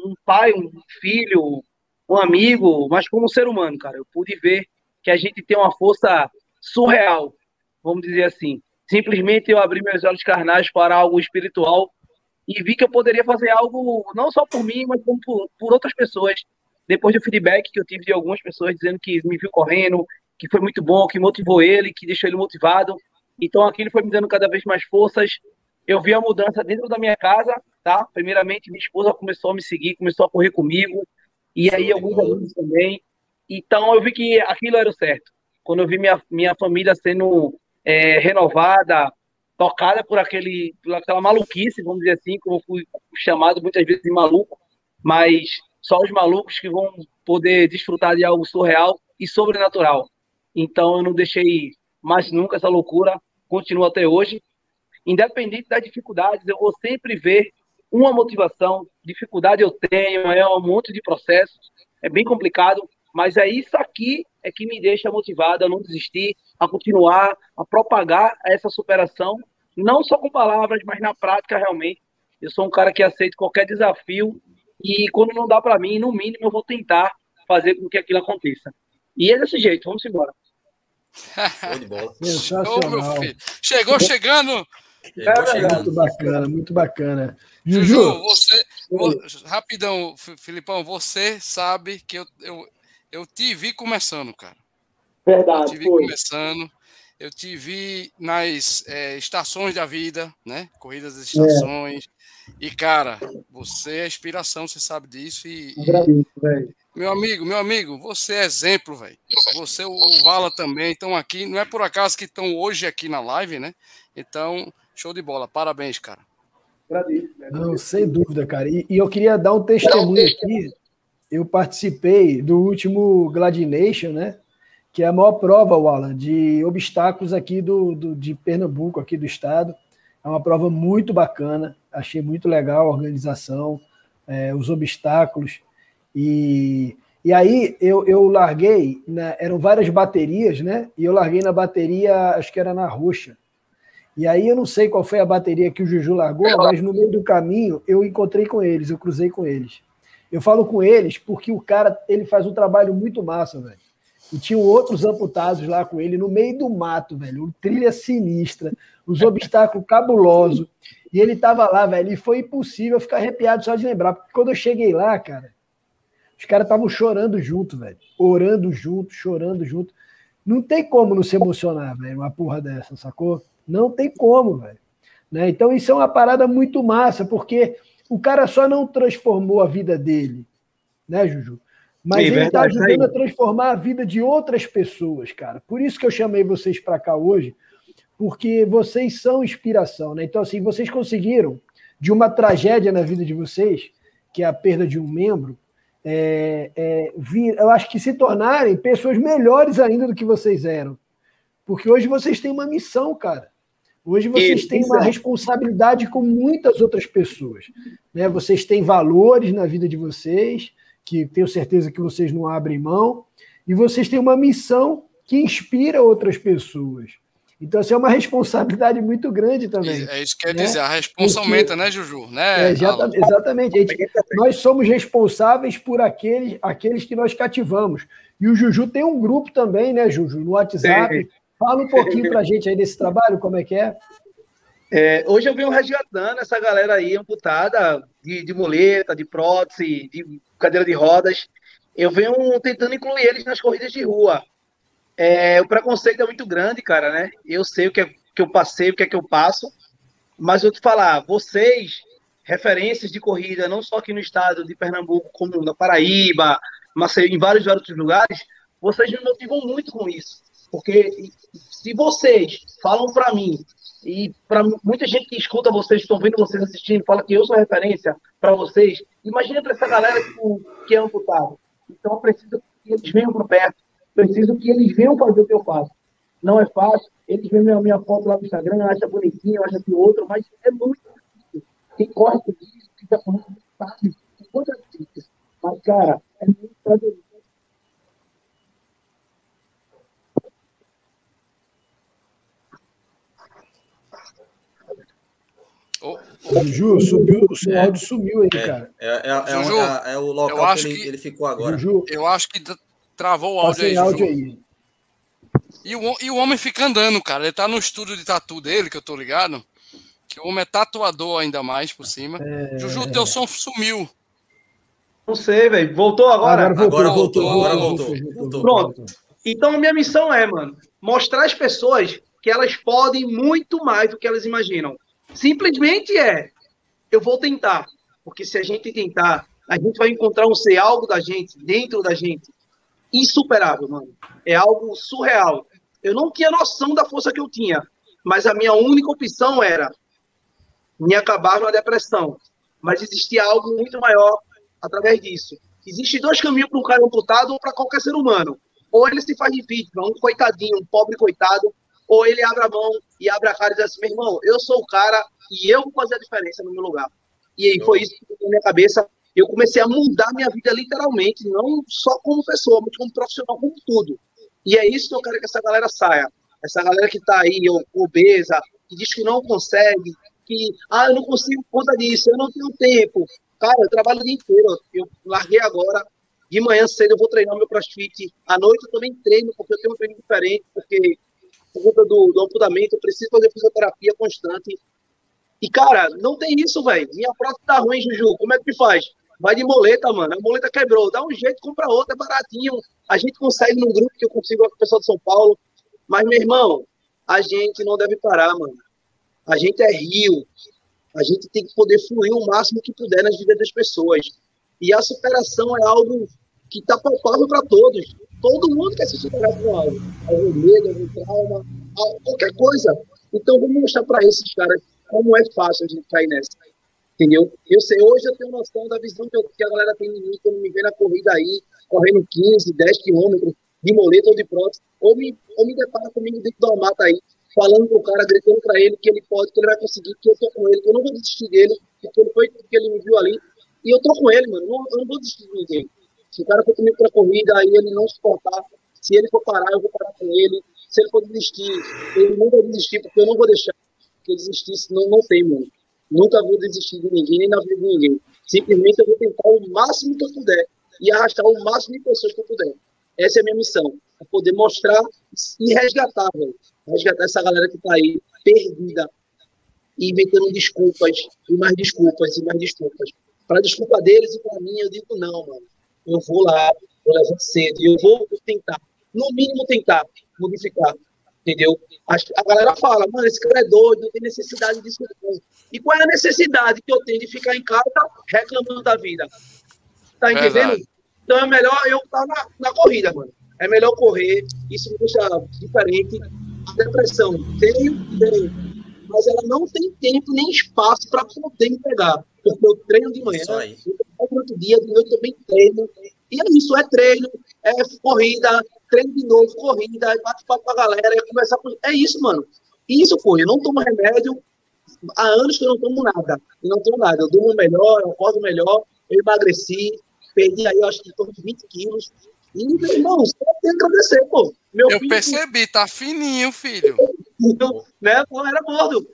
um pai, um filho, um amigo, mas como um ser humano, cara. Eu pude ver que a gente tem uma força surreal, vamos dizer assim. Simplesmente eu abri meus olhos carnais para algo espiritual e vi que eu poderia fazer algo não só por mim, mas por, por outras pessoas. Depois do feedback que eu tive de algumas pessoas dizendo que me viu correndo, que foi muito bom, que motivou ele, que deixou ele motivado. Então aquilo foi me dando cada vez mais forças. Eu vi a mudança dentro da minha casa tá? Primeiramente, minha esposa começou a me seguir, começou a correr comigo, e aí alguns alunos também. Então, eu vi que aquilo era o certo. Quando eu vi minha, minha família sendo é, renovada, tocada por, aquele, aquela maluquice, vamos dizer assim, como eu fui chamado muitas vezes de maluco, mas só os malucos que vão poder desfrutar de algo surreal e sobrenatural. Então, eu não deixei mais nunca essa loucura, continua até hoje. Independente das dificuldades, eu vou sempre ver uma motivação, dificuldade eu tenho, é um monte de processos, é bem complicado, mas é isso aqui é que me deixa motivado a não desistir, a continuar, a propagar essa superação, não só com palavras, mas na prática realmente. Eu sou um cara que aceita qualquer desafio e quando não dá para mim, no mínimo eu vou tentar fazer com que aquilo aconteça. E é desse jeito, vamos embora. Sensacional. Chegou chegando é, muito bacana, muito bacana. Juju, Juju você, rapidão, Filipão, você sabe que eu, eu, eu te vi começando, cara. Verdade. Eu te vi foi. começando. Eu te vi nas é, estações da vida, né? Corridas das estações. É. E, cara, você é inspiração, você sabe disso. E, e... Meu amigo, meu amigo, você é exemplo, velho. Você, o Vala também, estão aqui. Não é por acaso que estão hoje aqui na live, né? Então, Show de bola, parabéns, cara. Não, sem dúvida, cara. E, e eu queria dar um testemunho aqui. Eu participei do último Gladination, né? Que é a maior prova, Wallace, de obstáculos aqui do, do, de Pernambuco, aqui do estado. É uma prova muito bacana. Achei muito legal a organização, é, os obstáculos. E, e aí eu, eu larguei, né, eram várias baterias, né? E eu larguei na bateria, acho que era na roxa. E aí eu não sei qual foi a bateria que o Juju largou, mas no meio do caminho eu encontrei com eles, eu cruzei com eles. Eu falo com eles porque o cara ele faz um trabalho muito massa, velho. E tinham outros amputados lá com ele no meio do mato, velho. Trilha sinistra, os obstáculos cabulosos. E ele tava lá, velho, e foi impossível ficar arrepiado só de lembrar. Porque quando eu cheguei lá, cara, os caras estavam chorando junto, velho. Orando junto, chorando junto. Não tem como não se emocionar, velho, uma porra dessa, sacou? Não tem como, velho. Né? Então isso é uma parada muito massa, porque o cara só não transformou a vida dele, né, Juju? Mas Sim, ele está ajudando a transformar a vida de outras pessoas, cara. Por isso que eu chamei vocês para cá hoje, porque vocês são inspiração, né? Então, assim, vocês conseguiram, de uma tragédia na vida de vocês, que é a perda de um membro, é, é, vir, eu acho que se tornarem pessoas melhores ainda do que vocês eram. Porque hoje vocês têm uma missão, cara. Hoje vocês têm uma responsabilidade com muitas outras pessoas. Né? Vocês têm valores na vida de vocês, que tenho certeza que vocês não abrem mão, e vocês têm uma missão que inspira outras pessoas. Então, assim, é uma responsabilidade muito grande também. É isso que quer né? dizer, a responsa aumenta, né, Juju? Né, é, exatamente. Gente, nós somos responsáveis por aqueles, aqueles que nós cativamos. E o Juju tem um grupo também, né, Juju, no WhatsApp. Fala um pouquinho para a gente aí desse trabalho, como é que é? é hoje eu venho resgatando essa galera aí amputada de, de muleta, de prótese, de cadeira de rodas. Eu venho tentando incluir eles nas corridas de rua. É, o preconceito é muito grande, cara, né? Eu sei o que, é, que eu passei, o que é que eu passo, mas eu te falar, vocês, referências de corrida, não só aqui no estado de Pernambuco, como na Paraíba, mas em vários outros lugares, vocês me motivam muito com isso. Porque se vocês falam para mim, e para muita gente que escuta vocês, estão vendo vocês assistindo, fala que eu sou referência para vocês, imagina para essa galera que, que é amputado. Então eu preciso que eles venham para perto preciso que eles venham fazer o que eu faço. Não é fácil, eles veem a minha foto lá no Instagram, acham bonitinho, acham que outro, mas é muito difícil. Quem corre com isso, fica com isso, sabe, muito difícil. Mas, cara, é muito prazeroso. Oh, Juju, subiu, o seu áudio sumiu aí, é, cara. É, é, é, Juju, é, é o local que ele, que ele, ficou agora. Juju, eu acho que Travou o áudio aí, áudio aí. E o, e o homem fica andando, cara. Ele tá no estúdio de tatu dele, que eu tô ligado. Que o homem é tatuador ainda mais por cima. É... Juju, teu som sumiu. Não sei, velho. Voltou agora? Agora voltou, agora voltou, agora voltou, voltou. Pronto. Então a minha missão é, mano, mostrar às pessoas que elas podem muito mais do que elas imaginam. Simplesmente é, eu vou tentar. Porque se a gente tentar, a gente vai encontrar um ser algo da gente, dentro da gente, insuperável, mano. É algo surreal. Eu não tinha noção da força que eu tinha, mas a minha única opção era me acabar numa depressão. Mas existia algo muito maior através disso. Existem dois caminhos para um cara amputado ou para qualquer ser humano. Ou ele se faz de vítima, um coitadinho, um pobre coitado, ou ele abre a mão e abre a cara e diz assim: meu irmão, eu sou o cara e eu vou fazer a diferença no meu lugar. E aí foi isso que ficou na minha cabeça eu comecei a mudar minha vida literalmente, não só como pessoa, mas como profissional, como tudo. E é isso que eu quero que essa galera saia. Essa galera que está aí, obesa, que diz que não consegue, que, ah, eu não consigo por conta disso, eu não tenho tempo. Cara, eu trabalho o dia inteiro. Eu larguei agora, de manhã cedo eu vou treinar meu crossfit. À noite eu também treino, porque eu tenho um treino diferente, porque conta do, do amputamento eu preciso fazer fisioterapia constante. E, cara, não tem isso, velho. Minha prótese tá ruim, Juju. Como é que faz? Vai de moleta, mano. A moleta quebrou. Dá um jeito, compra outra, é baratinho. A gente consegue num grupo que eu consigo com o pessoal de São Paulo. Mas, meu irmão, a gente não deve parar, mano. A gente é rio. A gente tem que poder fluir o máximo que puder nas vidas das pessoas. E a superação é algo que está palpável para todos. Todo mundo quer se superar com algo. Algum medo, algum trauma, qualquer coisa. Então, vamos mostrar para esses caras como é fácil a gente cair nessa. Entendeu? Eu sei, hoje eu tenho noção da visão que, eu, que a galera tem em mim quando me vê na corrida aí, correndo 15, 10 quilômetros de moleta ou de prótese, ou me, ou me depara comigo dentro da mata aí, falando com o cara, gritando para ele que ele pode, que ele vai conseguir, que eu tô com ele, que eu não vou desistir dele, porque ele foi porque ele me viu ali. E eu tô com ele, mano, não, eu não vou desistir de ninguém. Se o cara for comigo pra corrida, aí ele não suportar, se ele for parar, eu vou parar com ele. Se ele for desistir, ele não vai desistir, porque eu não vou deixar que ele desistisse, não, não tem, mano. Nunca vou desistir de ninguém, nem na vida de ninguém. Simplesmente eu vou tentar o máximo que eu puder e arrastar o máximo de pessoas que eu puder. Essa é a minha missão. É poder mostrar e resgatar, velho. Resgatar essa galera que tá aí, perdida, e inventando desculpas, e mais desculpas, e mais desculpas. Para desculpa deles e para mim, eu digo, não, mano. Eu vou lá, eu levanto cedo, e eu vou tentar, no mínimo tentar, modificar entendeu? A, a, galera fala, mano, esse cara é doido, não tem necessidade disso. E qual é a necessidade que eu tenho de ficar em casa reclamando da vida? Tá entendendo? Então é melhor eu estar na, na, corrida, mano. É melhor correr, isso me deixa diferente. A depressão, tenho, tenho, mas ela não tem tempo nem espaço para poder me pegar. Porque eu treino de manhã, outro dia, de noite também treino. E é isso, é treino, é corrida, treino de novo, corrida, aí bate papo com a galera, e começar com... É isso, mano. Isso foi. Eu não tomo remédio. Há anos que eu não tomo nada. Eu não tomo nada. Eu durmo melhor, eu acordo melhor, eu emagreci, perdi aí, acho que em torno de 20 quilos. E, meu irmão, só tem que agradecer, pô. Meu eu filho, percebi, tá fininho, filho. Então, né, pô, era gordo.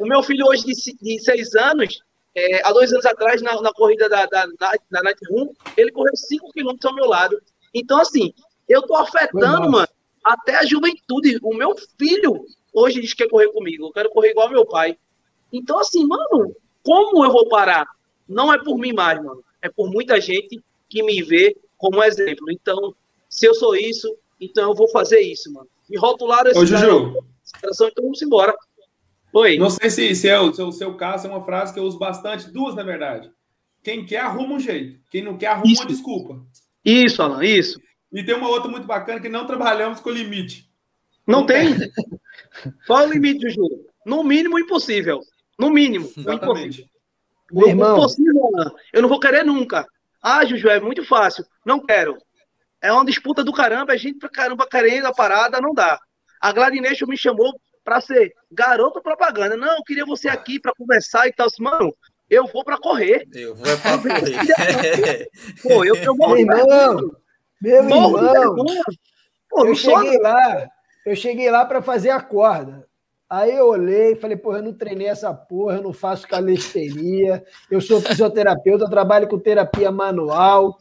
O meu filho hoje de, de seis anos, é, há dois anos atrás, na, na corrida da, da, da, da Night Room, ele correu cinco quilômetros ao meu lado. Então, assim, eu tô afetando, mano, até a juventude. O meu filho hoje diz que quer correr comigo. Eu quero correr igual meu pai. Então, assim, mano, como eu vou parar? Não é por mim mais, mano. É por muita gente que me vê como exemplo. Então, se eu sou isso, então eu vou fazer isso, mano. Me rotularam esse Ô, Juju. então vamos embora. Oi. Não sei se, se é o seu, seu caso, é uma frase que eu uso bastante, duas, na verdade. Quem quer, arruma um jeito. Quem não quer, arruma isso. uma desculpa. Isso, Alan, isso. E tem uma outra muito bacana que não trabalhamos com limite. Não, não tem. tem. Qual é o limite, Juju? No mínimo, impossível. No mínimo, impossível. Meu irmão. Impossível, eu não vou querer nunca. Ah, Juju, é muito fácil. Não quero. É uma disputa do caramba, a gente pra caramba querendo a parada, não dá. A Gladination me chamou para ser garoto propaganda. Não, eu queria você aqui para conversar e tal. Mano, eu vou para correr. Eu vou para correr. Pô, eu tenho Meu irmão, meu irmão, Pô, eu cheguei sou... lá, eu cheguei lá para fazer a corda. Aí eu olhei e falei, porra, eu não treinei essa porra, eu não faço calistenia, eu sou fisioterapeuta, eu trabalho com terapia manual,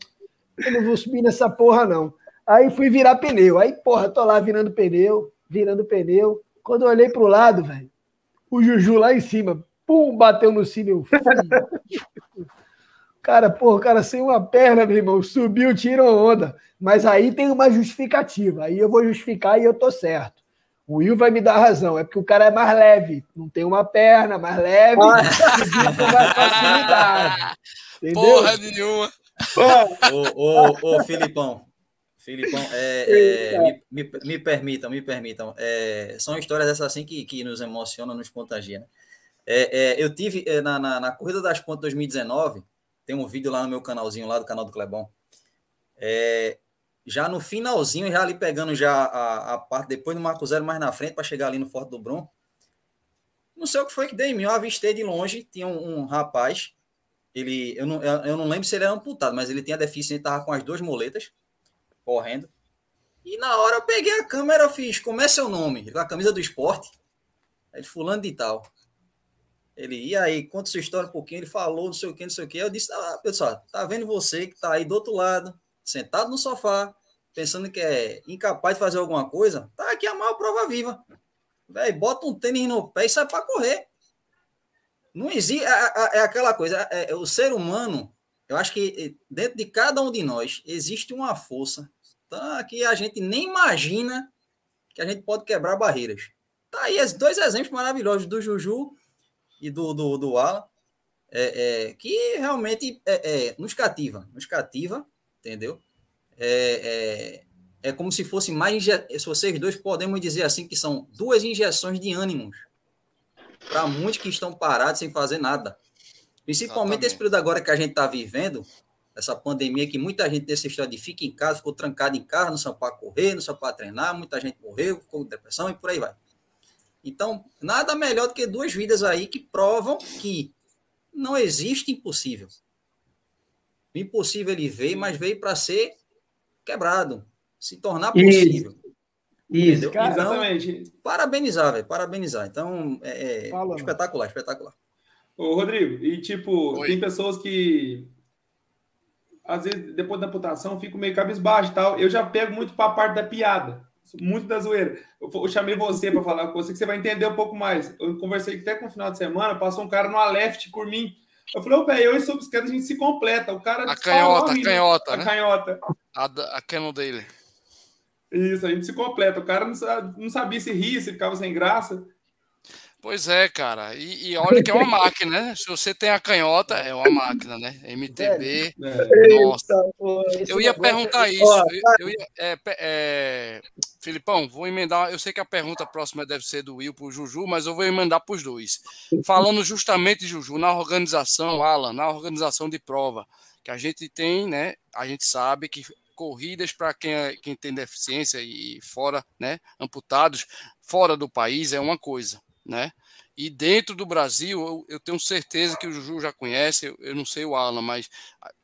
eu não vou subir nessa porra, não. Aí fui virar pneu. Aí, porra, tô lá virando pneu, virando pneu. Quando eu olhei pro lado, velho, o Juju lá em cima, pum, bateu no cílio. cara, porra, o cara sem uma perna, meu irmão, subiu, tirou onda. Mas aí tem uma justificativa. Aí eu vou justificar e eu tô certo. O Will vai me dar razão, é porque o cara é mais leve, não tem uma perna mais leve, ah. com mais facilidade. Entendeu? Porra nenhuma. ô, ô, ô, Filipão, Filipão, é, é, me, me, me, permitam, me permitam. É, são histórias dessas assim que, que nos emocionam, nos contagiam. Né? É, é, eu tive é, na, na, na, Corrida das Pontes 2019, tem um vídeo lá no meu canalzinho, lá do canal do Clebão. Já no finalzinho, já ali pegando já a, a parte, depois do Marco Zero mais na frente, para chegar ali no Forte do Brum. Não sei o que foi que dei em mim, eu avistei de longe, tinha um, um rapaz, ele, eu não, eu não lembro se ele era amputado, mas ele tinha deficiência, estava com as duas moletas, correndo. E na hora eu peguei a câmera, fiz, como é seu nome? Com a camisa do esporte. Ele, fulano de tal. Ele, e aí, conta sua história um pouquinho, ele falou, não sei o que, não sei o que. Eu disse, ah, pessoal, tá vendo você que tá aí do outro lado, sentado no sofá, pensando que é incapaz de fazer alguma coisa, tá aqui a maior prova viva. Véi, bota um tênis no pé e sai para correr. Não existe. É, é, é aquela coisa. É, é, o ser humano, eu acho que dentro de cada um de nós existe uma força tá, que a gente nem imagina que a gente pode quebrar barreiras. Tá aí dois exemplos maravilhosos do Juju e do, do, do Alan, é, é, que realmente é, nos cativa. Nos cativa entendeu? É, é, é como se fosse mais. Se vocês dois podemos dizer assim que são duas injeções de ânimos para muitos que estão parados sem fazer nada. Principalmente Exatamente. esse período agora que a gente está vivendo, essa pandemia que muita gente dessa história de fica em casa, ficou trancado em casa, não sabe para correr, não sabe para treinar, muita gente morreu, ficou com depressão e por aí vai. Então, nada melhor do que duas vidas aí que provam que não existe impossível. O impossível ele veio, mas veio para ser quebrado, se tornar possível. Isso, Isso cara, então, exatamente. Parabenizar, velho, parabenizar. Então, é, é espetacular, espetacular. Ô, Rodrigo, e tipo, Oi. tem pessoas que às vezes, depois da amputação, fico meio cabisbaixo e tal. Eu já pego muito para a parte da piada, muito da zoeira. Eu, eu chamei você para falar com você, que você vai entender um pouco mais. Eu conversei até com o final de semana, passou um cara no Aleft por mim. Eu falei, ô, velho, eu e sobre a gente se completa. O cara. A canhota, a canhota. A né? canhota. A, a cannon dele. Isso, a gente se completa. O cara não sabia se ria, se ficava sem graça. Pois é, cara. E, e, olha que é uma máquina, né? Se você tem a canhota, é uma máquina, né? MTB. É. Nossa. Eu ia perguntar isso. Eu, ia, é, é, Filipão, vou emendar. Eu sei que a pergunta próxima deve ser do Will para o Juju, mas eu vou emendar para os dois. Falando justamente, Juju, na organização, Alan, na organização de prova, que a gente tem, né? A gente sabe que corridas para quem, é, quem tem deficiência e fora, né? Amputados, fora do país é uma coisa né? E dentro do Brasil, eu, eu tenho certeza que o Juju já conhece, eu, eu, não sei o Alan, mas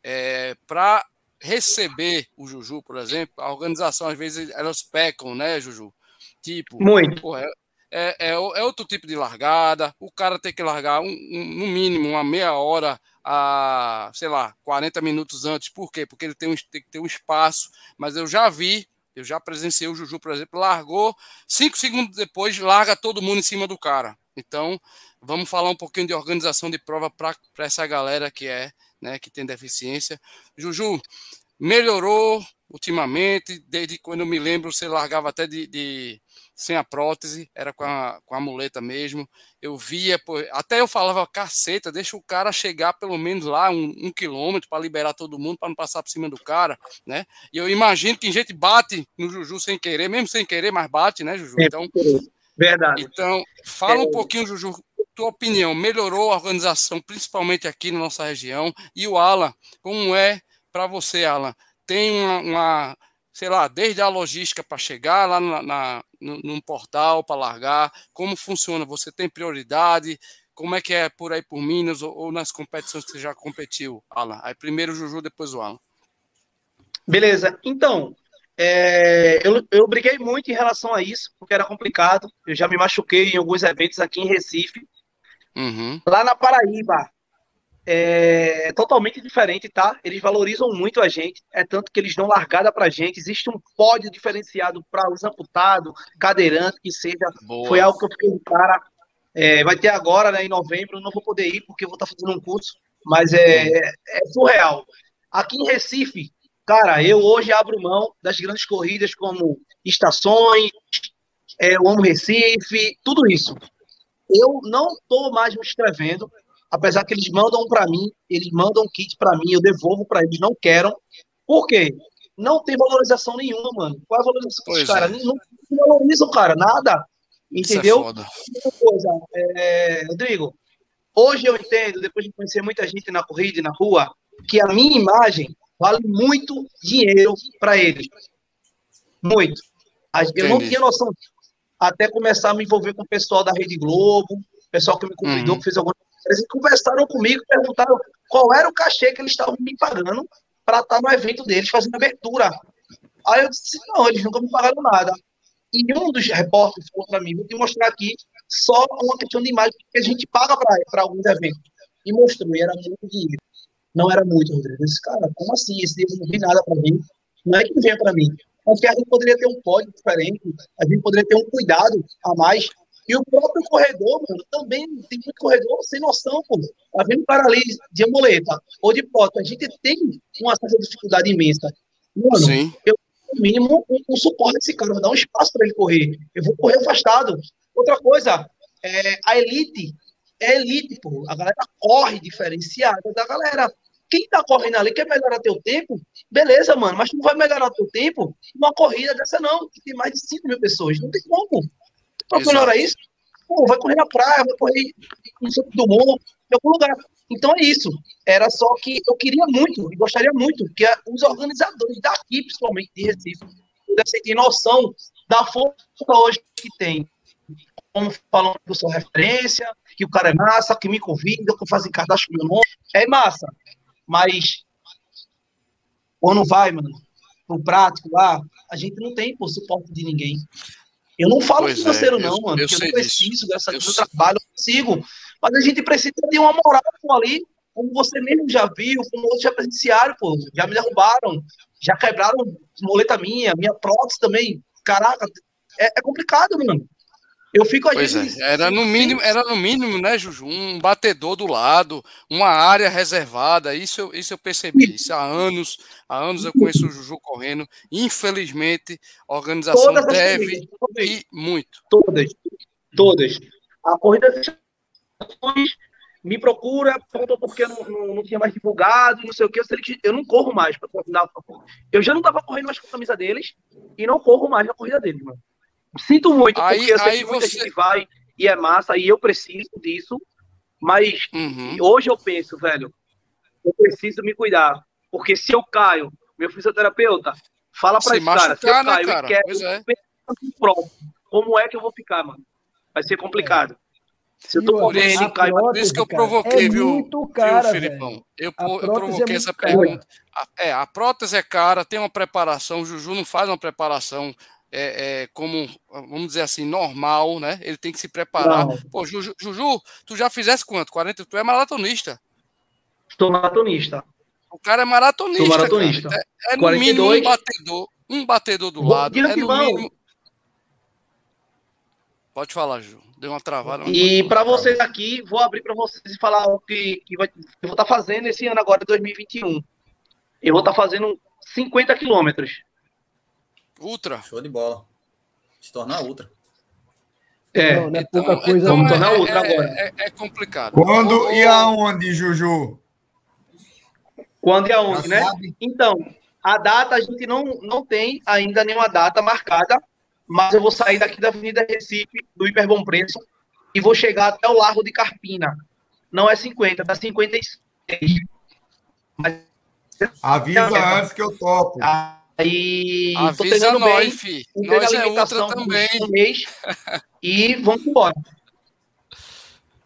é, para receber o Juju, por exemplo, a organização às vezes elas pecam, né, Juju? Tipo, muito. Pô, é, é, é, é, outro tipo de largada. O cara tem que largar um, um, no mínimo uma meia hora a, sei lá, 40 minutos antes. Por quê? Porque ele tem, um, tem que ter um espaço. Mas eu já vi, eu já presenciei o Juju, por exemplo, largou, cinco segundos depois, larga todo mundo em cima do cara. Então, vamos falar um pouquinho de organização de prova para essa galera que é, né, que tem deficiência. Juju, melhorou ultimamente, desde quando eu me lembro, você largava até de, de sem a prótese, era com a, com a muleta mesmo. Eu via, pô, até eu falava, caceta, deixa o cara chegar pelo menos lá um, um quilômetro para liberar todo mundo, para não passar por cima do cara, né? E eu imagino que a gente bate no Juju sem querer, mesmo sem querer, mas bate, né, Juju? Então, Verdade. Então, fala um é. pouquinho, Juju, tua opinião. Melhorou a organização, principalmente aqui na nossa região? E o Alan, como é para você, Alan? Tem uma, uma sei lá, desde a logística para chegar lá na, na, num portal para largar, como funciona? Você tem prioridade? Como é que é por aí por Minas ou, ou nas competições que você já competiu, Alan? Aí primeiro o Juju, depois o Alan. Beleza. Então, é, eu, eu briguei muito em relação a isso, porque era complicado. Eu já me machuquei em alguns eventos aqui em Recife. Uhum. Lá na Paraíba, é totalmente diferente, tá? Eles valorizam muito a gente, é tanto que eles dão largada pra gente. Existe um pódio diferenciado para os amputados, cadeirante, que seja. Boa. Foi algo que eu fiquei cara. É, vai ter agora, né, em novembro, não vou poder ir porque eu vou estar tá fazendo um curso, mas é, é, é surreal. Aqui em Recife, cara, eu hoje abro mão das grandes corridas como estações, é, o Amo Recife, tudo isso. Eu não estou mais me inscrevendo apesar que eles mandam para mim, eles mandam kit para mim, eu devolvo para eles, não querem. Por quê? Não tem valorização nenhuma, mano. Qual é a valorização dos caras? É. Não, não valorizam, cara, nada. Entendeu? Isso é coisa, é, Rodrigo, hoje eu entendo, depois de conhecer muita gente na corrida e na rua, que a minha imagem vale muito dinheiro para eles. Muito. Eu Entendi. não tinha noção até começar a me envolver com o pessoal da Rede Globo, pessoal que me convidou, uhum. que fez algumas eles conversaram comigo, perguntaram qual era o cachê que eles estavam me pagando para estar no evento deles, fazendo abertura. Aí eu disse, não, eles nunca me pagaram nada. E um dos repórteres falou para mim, vou te mostrar aqui só uma questão de imagem que a gente paga para alguns eventos. E mostrou, e era muito dinheiro. Não era muito, Rodrigo. Eu disse, cara, como assim? Esse dinheiro não vem nada para mim. Não é que venha para mim. Porque a gente poderia ter um código diferente, a gente poderia ter um cuidado a mais e o próprio corredor, mano, também tem muito corredor sem noção, pô. Tá vendo para ali de amuleta ou de foto. A gente tem uma certa dificuldade imensa. Mano, Sim. eu, no mínimo, um, um suporte desse cara, vou dar um espaço para ele correr. Eu vou correr afastado. Outra coisa, é, a elite é elite, pô. A galera corre diferenciada da galera. Quem tá correndo ali quer melhorar teu tempo, beleza, mano, mas tu não vai melhorar teu tempo numa corrida dessa, não, que tem mais de 5 mil pessoas. Não tem como. Para melhorar isso, pô, vai correr na praia, vai correr no centro do mundo, em algum lugar. Então é isso. Era só que eu queria muito, e gostaria muito, que os organizadores daqui, principalmente de Recife, pudessem ter noção da força hoje que tem. Como falando que eu sou referência, que o cara é massa, que me convida, que fazem cadastro meu nome. É massa. Mas quando vai, mano, pro prático lá, a gente não tem pô, suporte de ninguém. Eu não falo pois financeiro, é, não, eu, mano, eu, porque eu não preciso dessa eu do trabalho, eu consigo. Mas a gente precisa de uma moral ali, como você mesmo já viu, como outros já presenciaram, pô, já me derrubaram, já quebraram moleta minha, minha prótese também. Caraca, é, é complicado, mano. Eu fico aí. Pois é, era no mínimo, era no mínimo, né, Juju? Um batedor do lado, uma área reservada. Isso eu, isso eu percebi. Isso há anos, há anos eu conheço o Juju correndo. Infelizmente, a organização todas deve ir muito. Todas, todas. A corrida me procura, perguntou porque não, não, não, tinha mais divulgado, não sei o que. Eu, eu não corro mais. Eu já não estava correndo mais com a camisa deles e não corro mais na corrida deles, mano. Sinto muito, aí, porque eu sei que muita você... gente vai e é massa, e eu preciso disso, mas uhum. hoje eu penso, velho, eu preciso me cuidar, porque se eu caio, meu fisioterapeuta, fala pra esse cara, se eu né, caio cara? e quero, é. como é que eu vou ficar, mano? Vai ser complicado. Se eu tô correndo, cai. Por isso que eu provoquei, é viu, cara, viu, Filipão? Eu, eu provoquei é essa pergunta. A, é, a prótese é cara, tem uma preparação, o Juju não faz uma preparação é, é, como, vamos dizer assim, normal, né? Ele tem que se preparar. Não. Pô, Juju, Juju, tu já fizesse quanto? 40? Tu é maratonista. Estou maratonista. O cara é maratonista. Sou maratonista. Cara. É, é no 42. mínimo um batedor, um batedor do lado. É no mínimo... Pode falar, Ju. Deu uma travada. E para vocês aqui, vou abrir para vocês e falar o que, que, vai, eu vou estar tá fazendo esse ano agora, 2021. Eu vou estar tá fazendo 50 quilômetros. Ultra. Show de bola. Se tornar ultra. É, não, não é então, pouca coisa. Então, Vamos tornar é, ultra é, agora. É, é, complicado. Quando e aonde, Juju? Quando e aonde, né? Sabe? Então, a data a gente não, não tem ainda nenhuma data marcada, mas eu vou sair daqui da Avenida Recife, do Hiper Bom Preço, e vou chegar até o Largo de Carpina. Não é 50, dá 56. Mas... Avisa antes que eu topo. Ah, Aí Avisa tô nós, bem, fi. Nós é outra também. Mês, e vamos embora.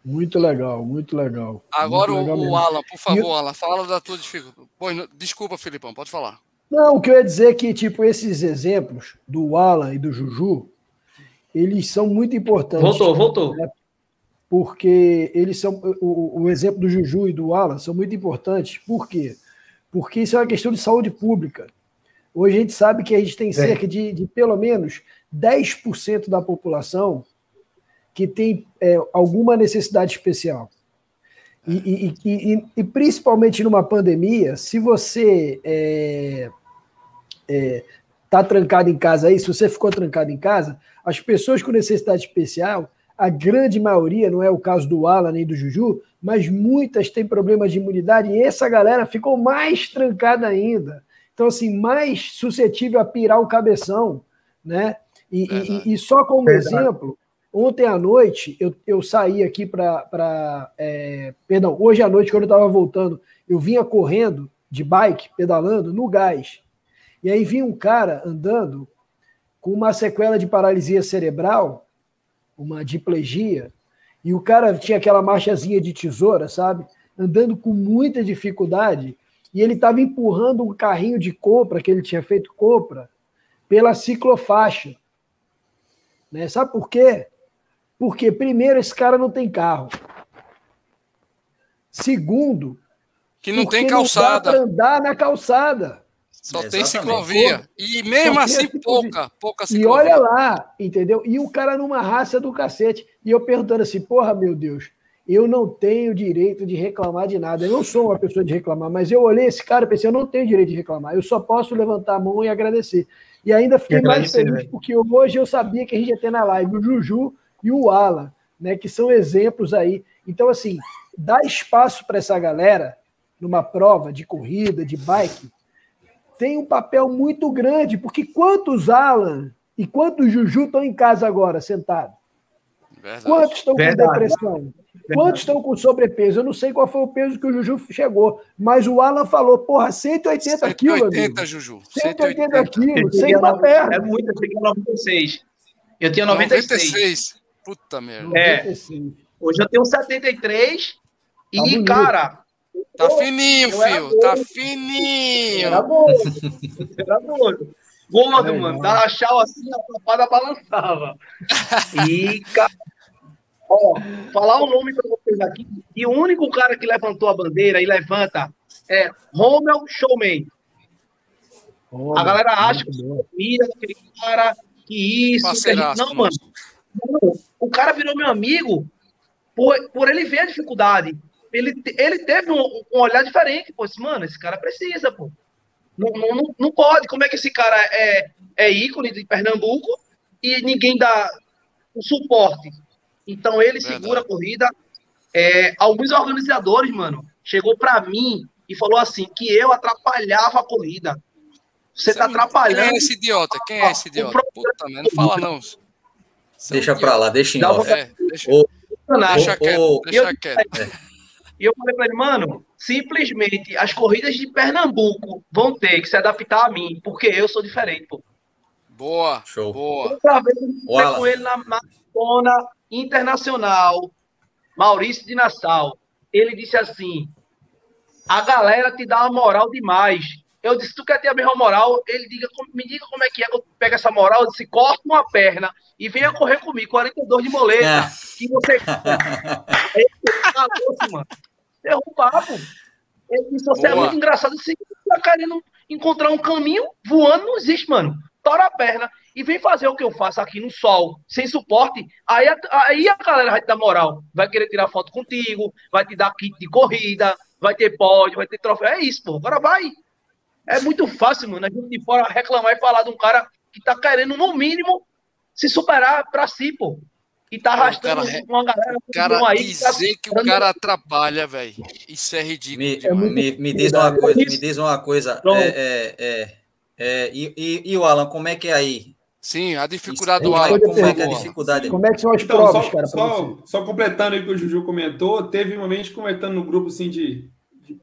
Muito legal, muito legal. Agora muito legal o, Alan, por favor, Alan, fala da tua dificuldade. Desculpa, Filipão, pode falar. Não, o que eu ia dizer é que, tipo, esses exemplos do Alan e do Juju, eles são muito importantes. Voltou, voltou. Né? Porque eles são. O, o exemplo do Juju e do Alan são muito importantes. Por quê? Porque isso é uma questão de saúde pública. Hoje a gente sabe que a gente tem é. cerca de, de pelo menos 10% da população que tem é, alguma necessidade especial. E, e, e, e, principalmente numa pandemia, se você está é, é, tá trancado em casa aí, se você ficou trancado em casa, as pessoas com necessidade especial, a grande maioria, não é o caso do Alan nem do Juju, mas muitas têm problemas de imunidade e essa galera ficou mais trancada ainda. Então, assim, mais suscetível a pirar o cabeção, né? E, e, e só como Verdade. exemplo, ontem à noite eu, eu saí aqui para. É, perdão, hoje à noite, quando eu estava voltando, eu vinha correndo de bike, pedalando, no gás. E aí vinha um cara andando com uma sequela de paralisia cerebral, uma diplegia, e o cara tinha aquela marchazinha de tesoura, sabe? Andando com muita dificuldade e ele estava empurrando um carrinho de compra, que ele tinha feito compra, pela ciclofaixa. Né? Sabe por quê? Porque, primeiro, esse cara não tem carro. Segundo, que não tem calçada. Não andar na calçada. Só tem ciclovia. E mesmo assim, pouca, pouca ciclovia. E olha lá, entendeu? E o cara numa raça do cacete. E eu perguntando assim, porra, meu Deus, eu não tenho direito de reclamar de nada. Eu não sou uma pessoa de reclamar, mas eu olhei esse cara e pensei, eu não tenho direito de reclamar, eu só posso levantar a mão e agradecer. E ainda fiquei mais feliz, né? porque hoje eu sabia que a gente ia ter na live o Juju e o Alan, né, que são exemplos aí. Então, assim, dar espaço para essa galera numa prova de corrida, de bike, tem um papel muito grande, porque quantos Alan e quantos Juju estão em casa agora, sentados? Verdade. Quantos estão Verdade. com depressão? Quantos estão com sobrepeso? Eu não sei qual foi o peso que o Juju chegou, mas o Alan falou, porra, 180, 180 quilos. 180, Juju. 180, 180 quilos, sem uma perna. É muito, eu tinha 96. Eu tinha 96. 96. Puta merda. É. 96. Hoje eu tenho 73 tá e, bonito. cara... Tá fininho, filho. Tá fininho. Era bom. Era bom. Gordo, é, mano. Dava chau assim, a papada balançava. E, cara, Ó, falar o nome para vocês aqui. E o único cara que levantou a bandeira e levanta é Romel Showman. Oh, a galera acha que mira aquele cara, que isso, que gente... Não, mano. O cara virou meu amigo por, por ele ver a dificuldade. Ele, ele teve um, um olhar diferente. Pô, mano, esse cara precisa, pô. Não, não, não pode. Como é que esse cara é, é ícone de Pernambuco e ninguém dá o suporte? Então ele Verdade. segura a corrida. É, alguns organizadores, mano, chegou para mim e falou assim que eu atrapalhava a corrida. Você tá atrapalhando. Quem é esse idiota? Quem é esse idiota? Puta, man, não fala não. deixa para lá, deixa em off. É, deixa, deixa quieto, deixa quieto. E eu falei para ele, mano, simplesmente as corridas de Pernambuco vão ter que se adaptar a mim, porque eu sou diferente, pô. Boa, show. Boa. Outra vez eu com ele na maratona internacional Maurício de Nassau. Ele disse assim: a galera te dá uma moral demais. Eu disse, tu quer ter a mesma moral? Ele diga, me diga como é que é que eu pego essa moral. Eu disse, corta uma perna e venha correr comigo, 42 de moleta. É. Que você. Aí, mano. Derrubar, pô. Você é muito engraçado. Você tá querendo encontrar um caminho voando, não existe, mano. Tora a perna e vem fazer o que eu faço aqui no sol, sem suporte. Aí, aí a galera vai te dar moral. Vai querer tirar foto contigo, vai te dar kit de corrida, vai ter pódio, vai ter troféu. É isso, pô. Agora vai. É muito fácil, mano, a gente de fora reclamar e falar de um cara que tá querendo, no mínimo, se superar pra si, pô. E tá arrastando cara, uma galera. O cara aí dizer que, tá... que o cara atrapalha, velho. Isso é ridículo. Me, é me, me, diz uma coisa, me diz uma coisa. É, é, é, é, e, e, e, o Alan, como é que é aí? Sim, a dificuldade Isso, do Alan. Como é que é a dificuldade? Como é que são as então, provas, só, cara? Só, só, completando aí o que o Juju comentou, teve uma vez comentando no grupo assim de, de,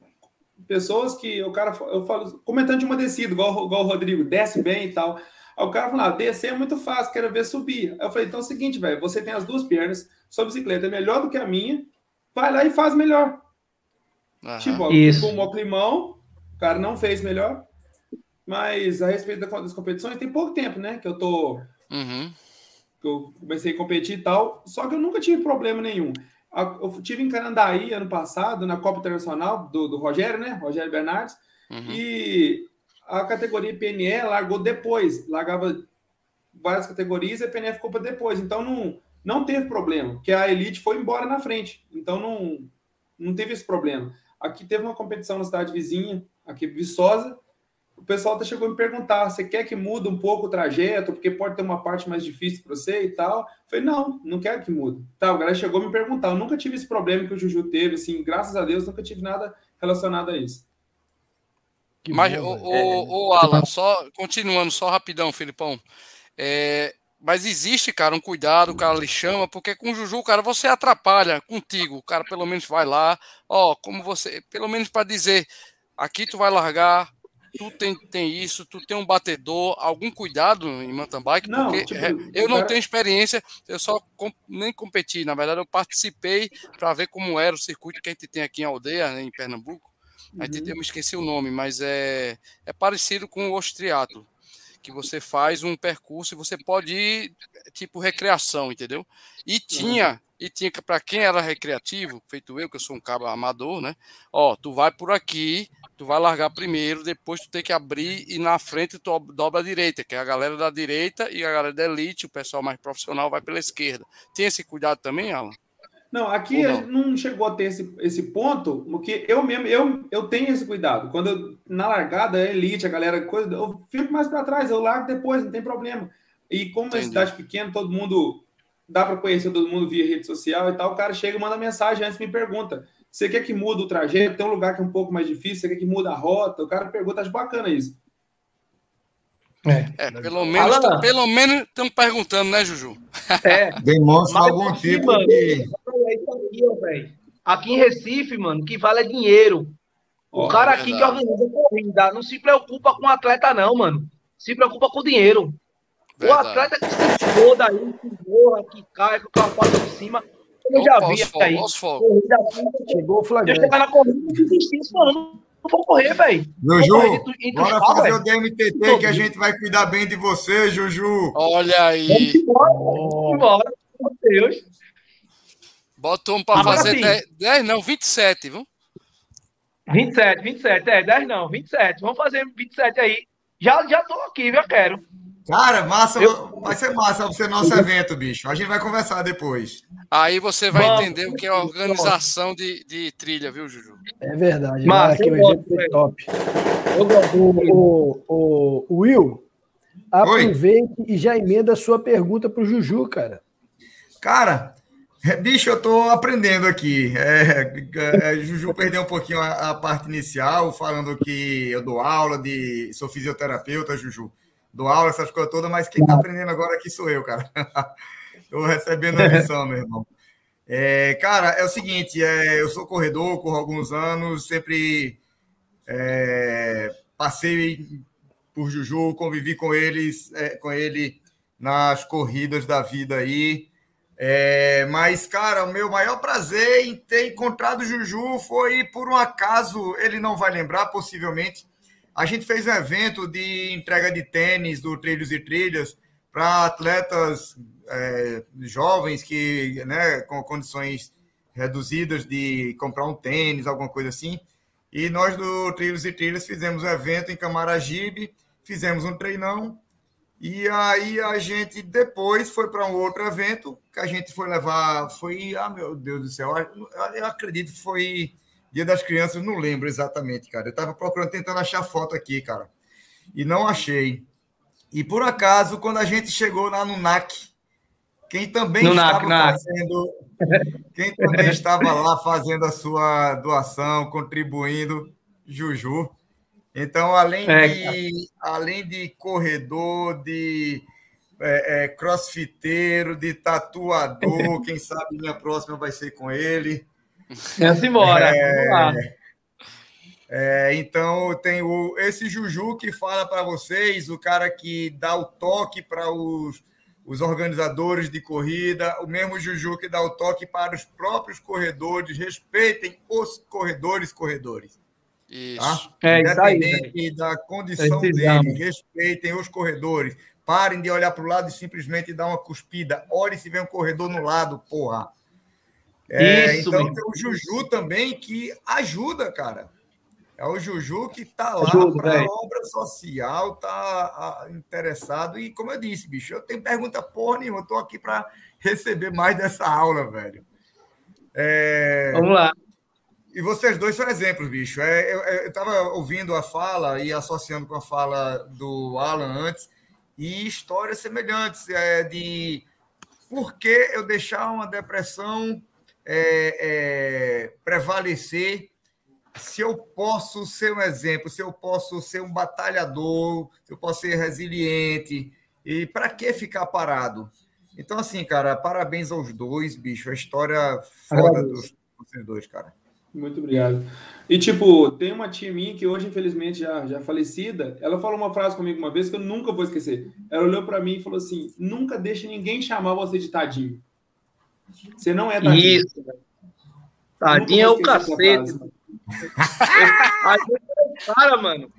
pessoas que o cara, eu falo, comentando de uma descida, igual, igual o Rodrigo, desce bem e tal. Aí o cara falou: ah, descer é muito fácil, quero ver subir. Aí eu falei: então é o seguinte, velho, você tem as duas pernas, sua bicicleta é melhor do que a minha, vai lá e faz melhor. Uhum. Tipo, ó, Isso. o climão, o cara não fez melhor. Mas a respeito das competições, tem pouco tempo, né? Que eu tô. Uhum. Que eu comecei a competir e tal. Só que eu nunca tive problema nenhum. Eu tive em Carandaí ano passado, na Copa Internacional do, do Rogério, né? Rogério Bernardes. Uhum. E a categoria PNE largou depois, largava várias categorias e a PNE ficou para depois. Então não, não teve problema, porque a Elite foi embora na frente. Então não, não teve esse problema. Aqui teve uma competição na cidade vizinha, aqui Viçosa. O pessoal até chegou a me perguntar: você quer que mude um pouco o trajeto, porque pode ter uma parte mais difícil para você e tal? Eu falei, não, não quero que mude. Tá, o galera chegou a me perguntar. Eu nunca tive esse problema que o Juju teve, assim, graças a Deus, nunca tive nada relacionado a isso. Que mas, bom, o, o, o, Alan, só continuando, só rapidão, Filipão. É, mas existe, cara, um cuidado, o cara lhe chama, porque com o Juju, cara, você atrapalha contigo. O cara pelo menos vai lá, ó, como você, pelo menos para dizer, aqui tu vai largar, tu tem, tem isso, tu tem um batedor, algum cuidado em mountain bike, não, porque tipo, é, eu não tenho experiência, eu só com, nem competi, na verdade eu participei para ver como era o circuito que a gente tem aqui em aldeia, né, em Pernambuco. Aí uhum. eu me esqueci o nome, mas é, é parecido com o ostriato, que você faz um percurso e você pode ir tipo recreação, entendeu? E tinha, uhum. e tinha para quem era recreativo, feito eu, que eu sou um cabo amador, né? Ó, tu vai por aqui, tu vai largar primeiro, depois tu tem que abrir e na frente tu dobra a direita, que é a galera da direita e a galera da elite, o pessoal mais profissional vai pela esquerda. Tem esse cuidado também, Alan? Não, aqui não? não? chegou a ter esse, esse ponto, porque eu mesmo, eu, eu tenho esse cuidado. Quando eu, na largada, é elite, a galera, coisa, eu fico mais para trás, eu largo depois, não tem problema. E como é cidade pequena, todo mundo, dá para conhecer todo mundo via rede social e tal, o cara chega e manda mensagem antes me pergunta, você quer que mude o trajeto? Tem um lugar que é um pouco mais difícil, você quer que mude a rota? O cara pergunta, acho bacana isso. É, é pelo menos, pelo menos estão perguntando, né, Juju? É. Demonstra algum tipo de. Aqui em Recife, mano, o que vale é dinheiro. O oh, cara aqui que organiza corrida não se preocupa com o atleta, não, mano. Se preocupa com o dinheiro. Verdade. O atleta que se foda aí, que morra, que cai, que o carro passa por cima. Eu já vi aí. Chegou o flagrante. Eu chegar na corrida e desistir, mano não vou correr, velho. Juju, bora fazer véio. o DMTT que a gente vai cuidar bem de você, Juju. Olha aí. Vamos embora, oh. embora. Meu Deus. Bota um para fazer 10, 10, não, 27, viu? 27, 27, é, 10 não, 27. Vamos fazer 27 aí. Já, já tô aqui, eu quero. Cara, massa, eu... vai ser massa você nosso evento, bicho. A gente vai conversar depois. Aí você vai Vamos. entender o que é organização de, de trilha, viu, Juju? É verdade. Mas aqui o evento foi top. O, o, o, Will, aproveite Oi. e já emenda a sua pergunta para o Juju, cara. Cara, bicho, eu tô aprendendo aqui. É, é, Juju perdeu um pouquinho a, a parte inicial, falando que eu dou aula de. sou fisioterapeuta, Juju dou aula, essas coisas todas, mas quem está aprendendo agora aqui sou eu, cara. Estou recebendo a missão, meu irmão. É, cara, é o seguinte, é, eu sou corredor, corro alguns anos, sempre é, passei por Juju, convivi com eles, é, com ele nas corridas da vida aí. É, mas, cara, o meu maior prazer em ter encontrado o Juju foi, por um acaso, ele não vai lembrar, possivelmente. A gente fez um evento de entrega de tênis do Trilhos e Trilhas para atletas é, jovens que, né, com condições reduzidas de comprar um tênis, alguma coisa assim. E nós do Trilhos e Trilhas fizemos um evento em Camaragibe, fizemos um treinão e aí a gente depois foi para um outro evento que a gente foi levar, foi, ah meu Deus do céu, eu acredito que foi Dia das Crianças, não lembro exatamente, cara. Eu estava procurando, tentando achar foto aqui, cara, e não achei. E por acaso, quando a gente chegou lá no NAC, quem também no estava NAC, fazendo, NAC. quem também estava lá fazendo a sua doação, contribuindo, Juju. Então, além, é, de, além de corredor, de é, é, crossfiteiro, de tatuador, quem sabe minha próxima vai ser com ele. Vamos embora, é, vamos lá. É, então, tem o, esse Juju que fala para vocês, o cara que dá o toque para os, os organizadores de corrida, o mesmo Juju que dá o toque para os próprios corredores, respeitem os corredores, corredores. Isso. Tá? É, Independente aí, da condição dele, respeitem os corredores. Parem de olhar para o lado e simplesmente dar uma cuspida. Olhe se vem um corredor no lado, porra. É, Isso, então mesmo. tem o Juju também que ajuda, cara. É o Juju que está lá para obra social, está interessado. E como eu disse, bicho, eu tenho pergunta porra nenhuma. Eu estou aqui para receber mais dessa aula, velho. É... Vamos lá. E vocês dois são exemplos, bicho. É, eu estava ouvindo a fala e associando com a fala do Alan antes, e histórias semelhantes é, de por que eu deixar uma depressão é, é, prevalecer se eu posso ser um exemplo, se eu posso ser um batalhador, se eu posso ser resiliente, e para que ficar parado? Então, assim, cara, parabéns aos dois, bicho. A história foda dos vocês dois, cara. Muito obrigado. E, tipo, tem uma tia minha que hoje, infelizmente, já, já falecida, ela falou uma frase comigo uma vez que eu nunca vou esquecer. Ela olhou para mim e falou assim: nunca deixe ninguém chamar você de tadinho. Você não é tadinho. Isso. Tadinho é o cacete. cara, mano.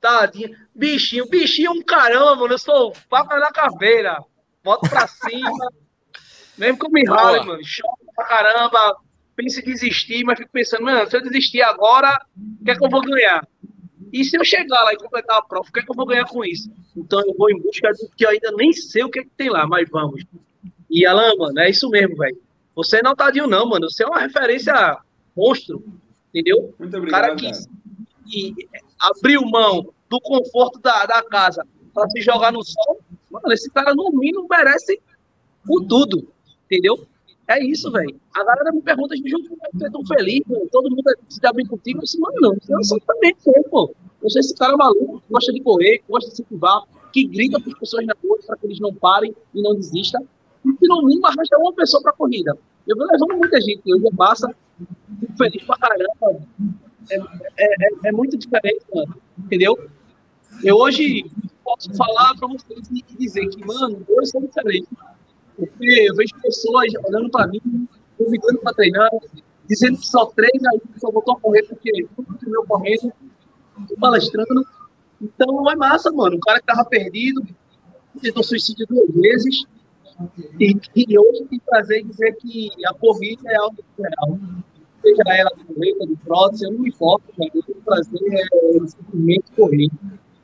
Tadinho. Bichinho, bichinho é um caramba, mano. Eu sou faca na caveira. Boto pra cima. Mesmo que eu me rale, mano. Choca pra caramba penso em desistir, mas fico pensando, mano, se eu desistir agora, o que é que eu vou ganhar? E se eu chegar lá e completar a prova, o que é que eu vou ganhar com isso? Então eu vou em busca do que eu ainda nem sei o que, é que tem lá, mas vamos. E Alan, mano, é isso mesmo, velho. Você não tá tadinho, não, mano. Você é uma referência monstro, entendeu? Muito obrigado. cara que, que abriu mão do conforto da, da casa para se jogar no sol. Mano, esse cara no mínimo merece por tudo, entendeu? É isso, velho. A galera me pergunta, Juju, como é você é tão feliz, mano? todo mundo se dá bem contigo. Eu disse, mano, não, eu sou também sei, pô. Eu sou esse cara maluco, que gosta de correr, gosta de se curvar, que grita para as pessoas na rua para que eles não parem e não desistam. E que no mínimo arrasta uma pessoa para a corrida. Eu vou levando muita gente, hoje passa, fico feliz pra caramba. É, é, é, é muito diferente, mano. Entendeu? Eu hoje posso falar para vocês e dizer que, mano, hoje são diferentes. Porque eu vejo pessoas olhando para mim, convidando para treinar, dizendo que só treina e só voltou a correr porque tudo meu correndo, palestrando. Então é massa, mano. Um cara que tava perdido, tentou suicídio duas vezes, e, e hoje tem prazer em dizer que a corrida é algo real. Seja ela de corrida, de prótese, eu não me importo, eu tenho prazer é simplesmente correr.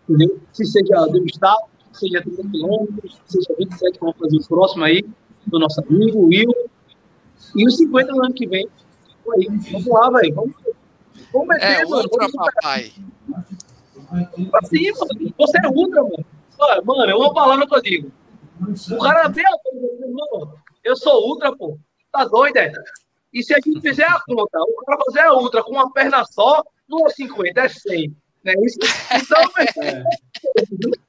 Entendeu? Se seja do estado, seja 30 quilômetros, seja 27, vamos fazer o próximo aí, do nosso amigo Will. E os 50 no ano que vem. Aí, vamos lá, velho. Vamos, vamos meter, é, mano. Ultra, papai. Assim, mano. Você é ultra, mano. Olha, mano, é uma palavra que eu digo. O cara vê a eu sou ultra, pô. Tá doido, é? E se a gente fizer a conta, o cara fazer a ultra com uma perna só, não é 50, é 100. Né? Isso, então, é.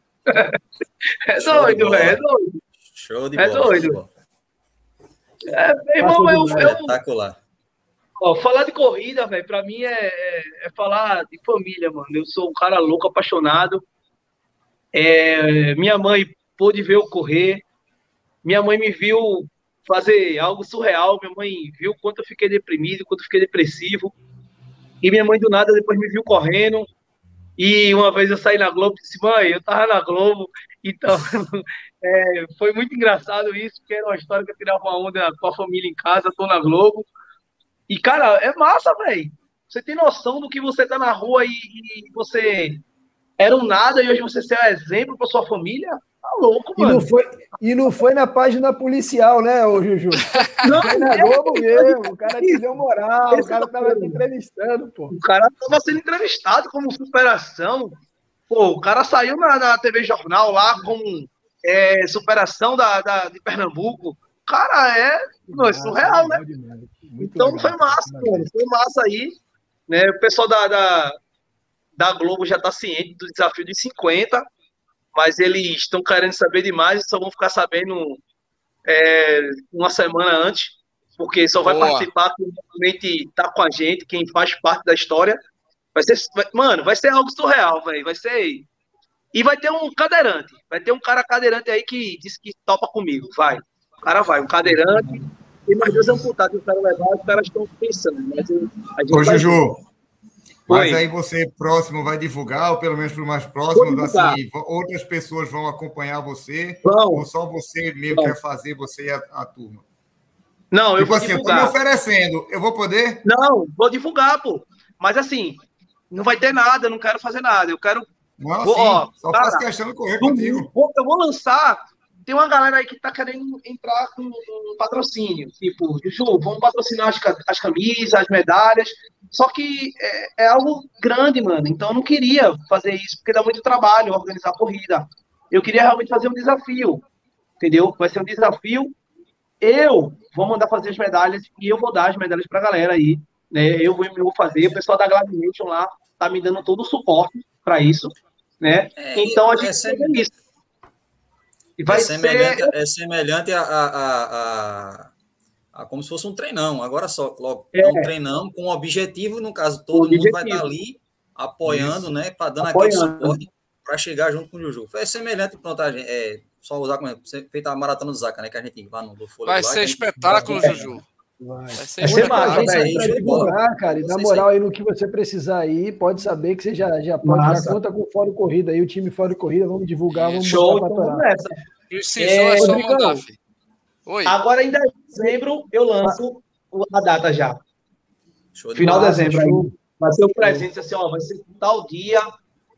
É doido, velho. É doido. Show de é bola. É doido. É, meu irmão, eu, eu, Espetacular. Ó, falar de corrida, velho, pra mim é, é, é, falar de família, mano. Eu sou um cara louco, apaixonado. É, minha mãe pôde ver eu correr. Minha mãe me viu fazer algo surreal. Minha mãe viu quanto eu fiquei deprimido, quanto eu fiquei depressivo. E minha mãe, do nada, depois me viu correndo. E uma vez eu saí na Globo e disse, mãe, eu tava na Globo. Então, é, foi muito engraçado isso, porque era uma história que eu tirava uma onda com a família em casa, tô na Globo. E, cara, é massa, velho. Você tem noção do que você tá na rua e, e você era um nada e hoje você ser um exemplo para sua família? Tá louco, mano. E não foi, e não foi na página policial, né, ô Juju? Não, foi na Globo mesmo. O cara te deu moral, o cara tava te entrevistando, pô. O cara tava sendo entrevistado como superação. Pô, o cara saiu na, na TV Jornal lá como é, superação da, da, de Pernambuco. Cara, é, não, é surreal, né? Então legal, foi massa, mano. Foi massa aí. Né? O pessoal da, da, da Globo já está ciente do desafio de 50, mas eles estão querendo saber demais e só vão ficar sabendo é, uma semana antes, porque só vai Boa. participar quem realmente está com a gente, quem faz parte da história. Vai ser, vai, mano, vai ser algo surreal, velho. Vai ser. E vai ter um cadeirante. Vai ter um cara cadeirante aí que disse que topa comigo. Vai. O cara vai, um cadeirante. Tem mais dois amputados que eu quero levar, os caras estão pensando. Mas a gente Ô, Juju, mas aí você próximo vai divulgar, ou pelo menos para mais próximos, assim, outras pessoas vão acompanhar você, Vão. ou só você mesmo quer fazer, você e a, a turma? Não, eu tipo vou assim, divulgar. eu tô me oferecendo, eu vou poder? Não, vou divulgar, pô. Mas assim, não vai ter nada, eu não quero fazer nada, eu quero... Não, vou, ó, só cara, faço questão de correr contigo. Eu vou lançar tem uma galera aí que tá querendo entrar com um patrocínio, tipo, Juju, vamos patrocinar as, as camisas, as medalhas, só que é, é, algo grande, mano, então eu não queria fazer isso, porque dá muito trabalho organizar a corrida, eu queria realmente fazer um desafio, entendeu? Vai ser um desafio, eu vou mandar fazer as medalhas e eu vou dar as medalhas pra galera aí, né, eu vou, eu vou fazer, o pessoal da Gladiation lá tá me dando todo o suporte para isso, né, é, então a gente é, isso. E vai é semelhante, ser... é semelhante a, a, a, a, como se fosse um treinão. Agora só, logo, é. um treinão com objetivo, no caso, todo objetivo. mundo vai estar ali apoiando, Isso. né? Para dando apoiando. aquele suporte para chegar junto com o Juju. É semelhante, pronto, a gente, é, só usar como feita a maratona do Zaca, né? Que a gente lá no do Folha Vai ser espetáculo, Juju. Vai. Vai ser espetáculo. Vai divulgar, cara. E na moral, aí no que você precisar aí, pode saber que você já, já pode Massa. já conta com o Fórum Corrida aí, o time Fórum Corrida, vamos divulgar, vamos Show, então Precisou, é, é só mandar, Oi. Agora, em dezembro, eu lanço a data já. Show Final de dezembro. Aí. Vai ser o presente, assim, ó, vai ser tal dia,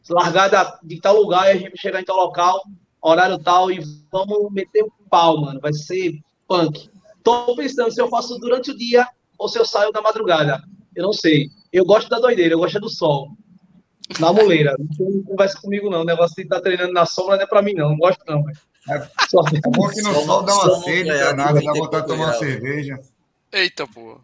largada de tal lugar, e a gente chegar em tal local, horário tal, e vamos meter o pau, mano. Vai ser punk. Tô pensando se eu faço durante o dia ou se eu saio da madrugada. Eu não sei. Eu gosto da doideira, eu gosto do sol. Na muleira. Não conversa comigo, não. O negócio de estar tá treinando na sombra não é pra mim, não. Não gosto, não. É, é bom que no sol dá uma sede danada, dá vontade de tomar uma cerveja. Eita, pô.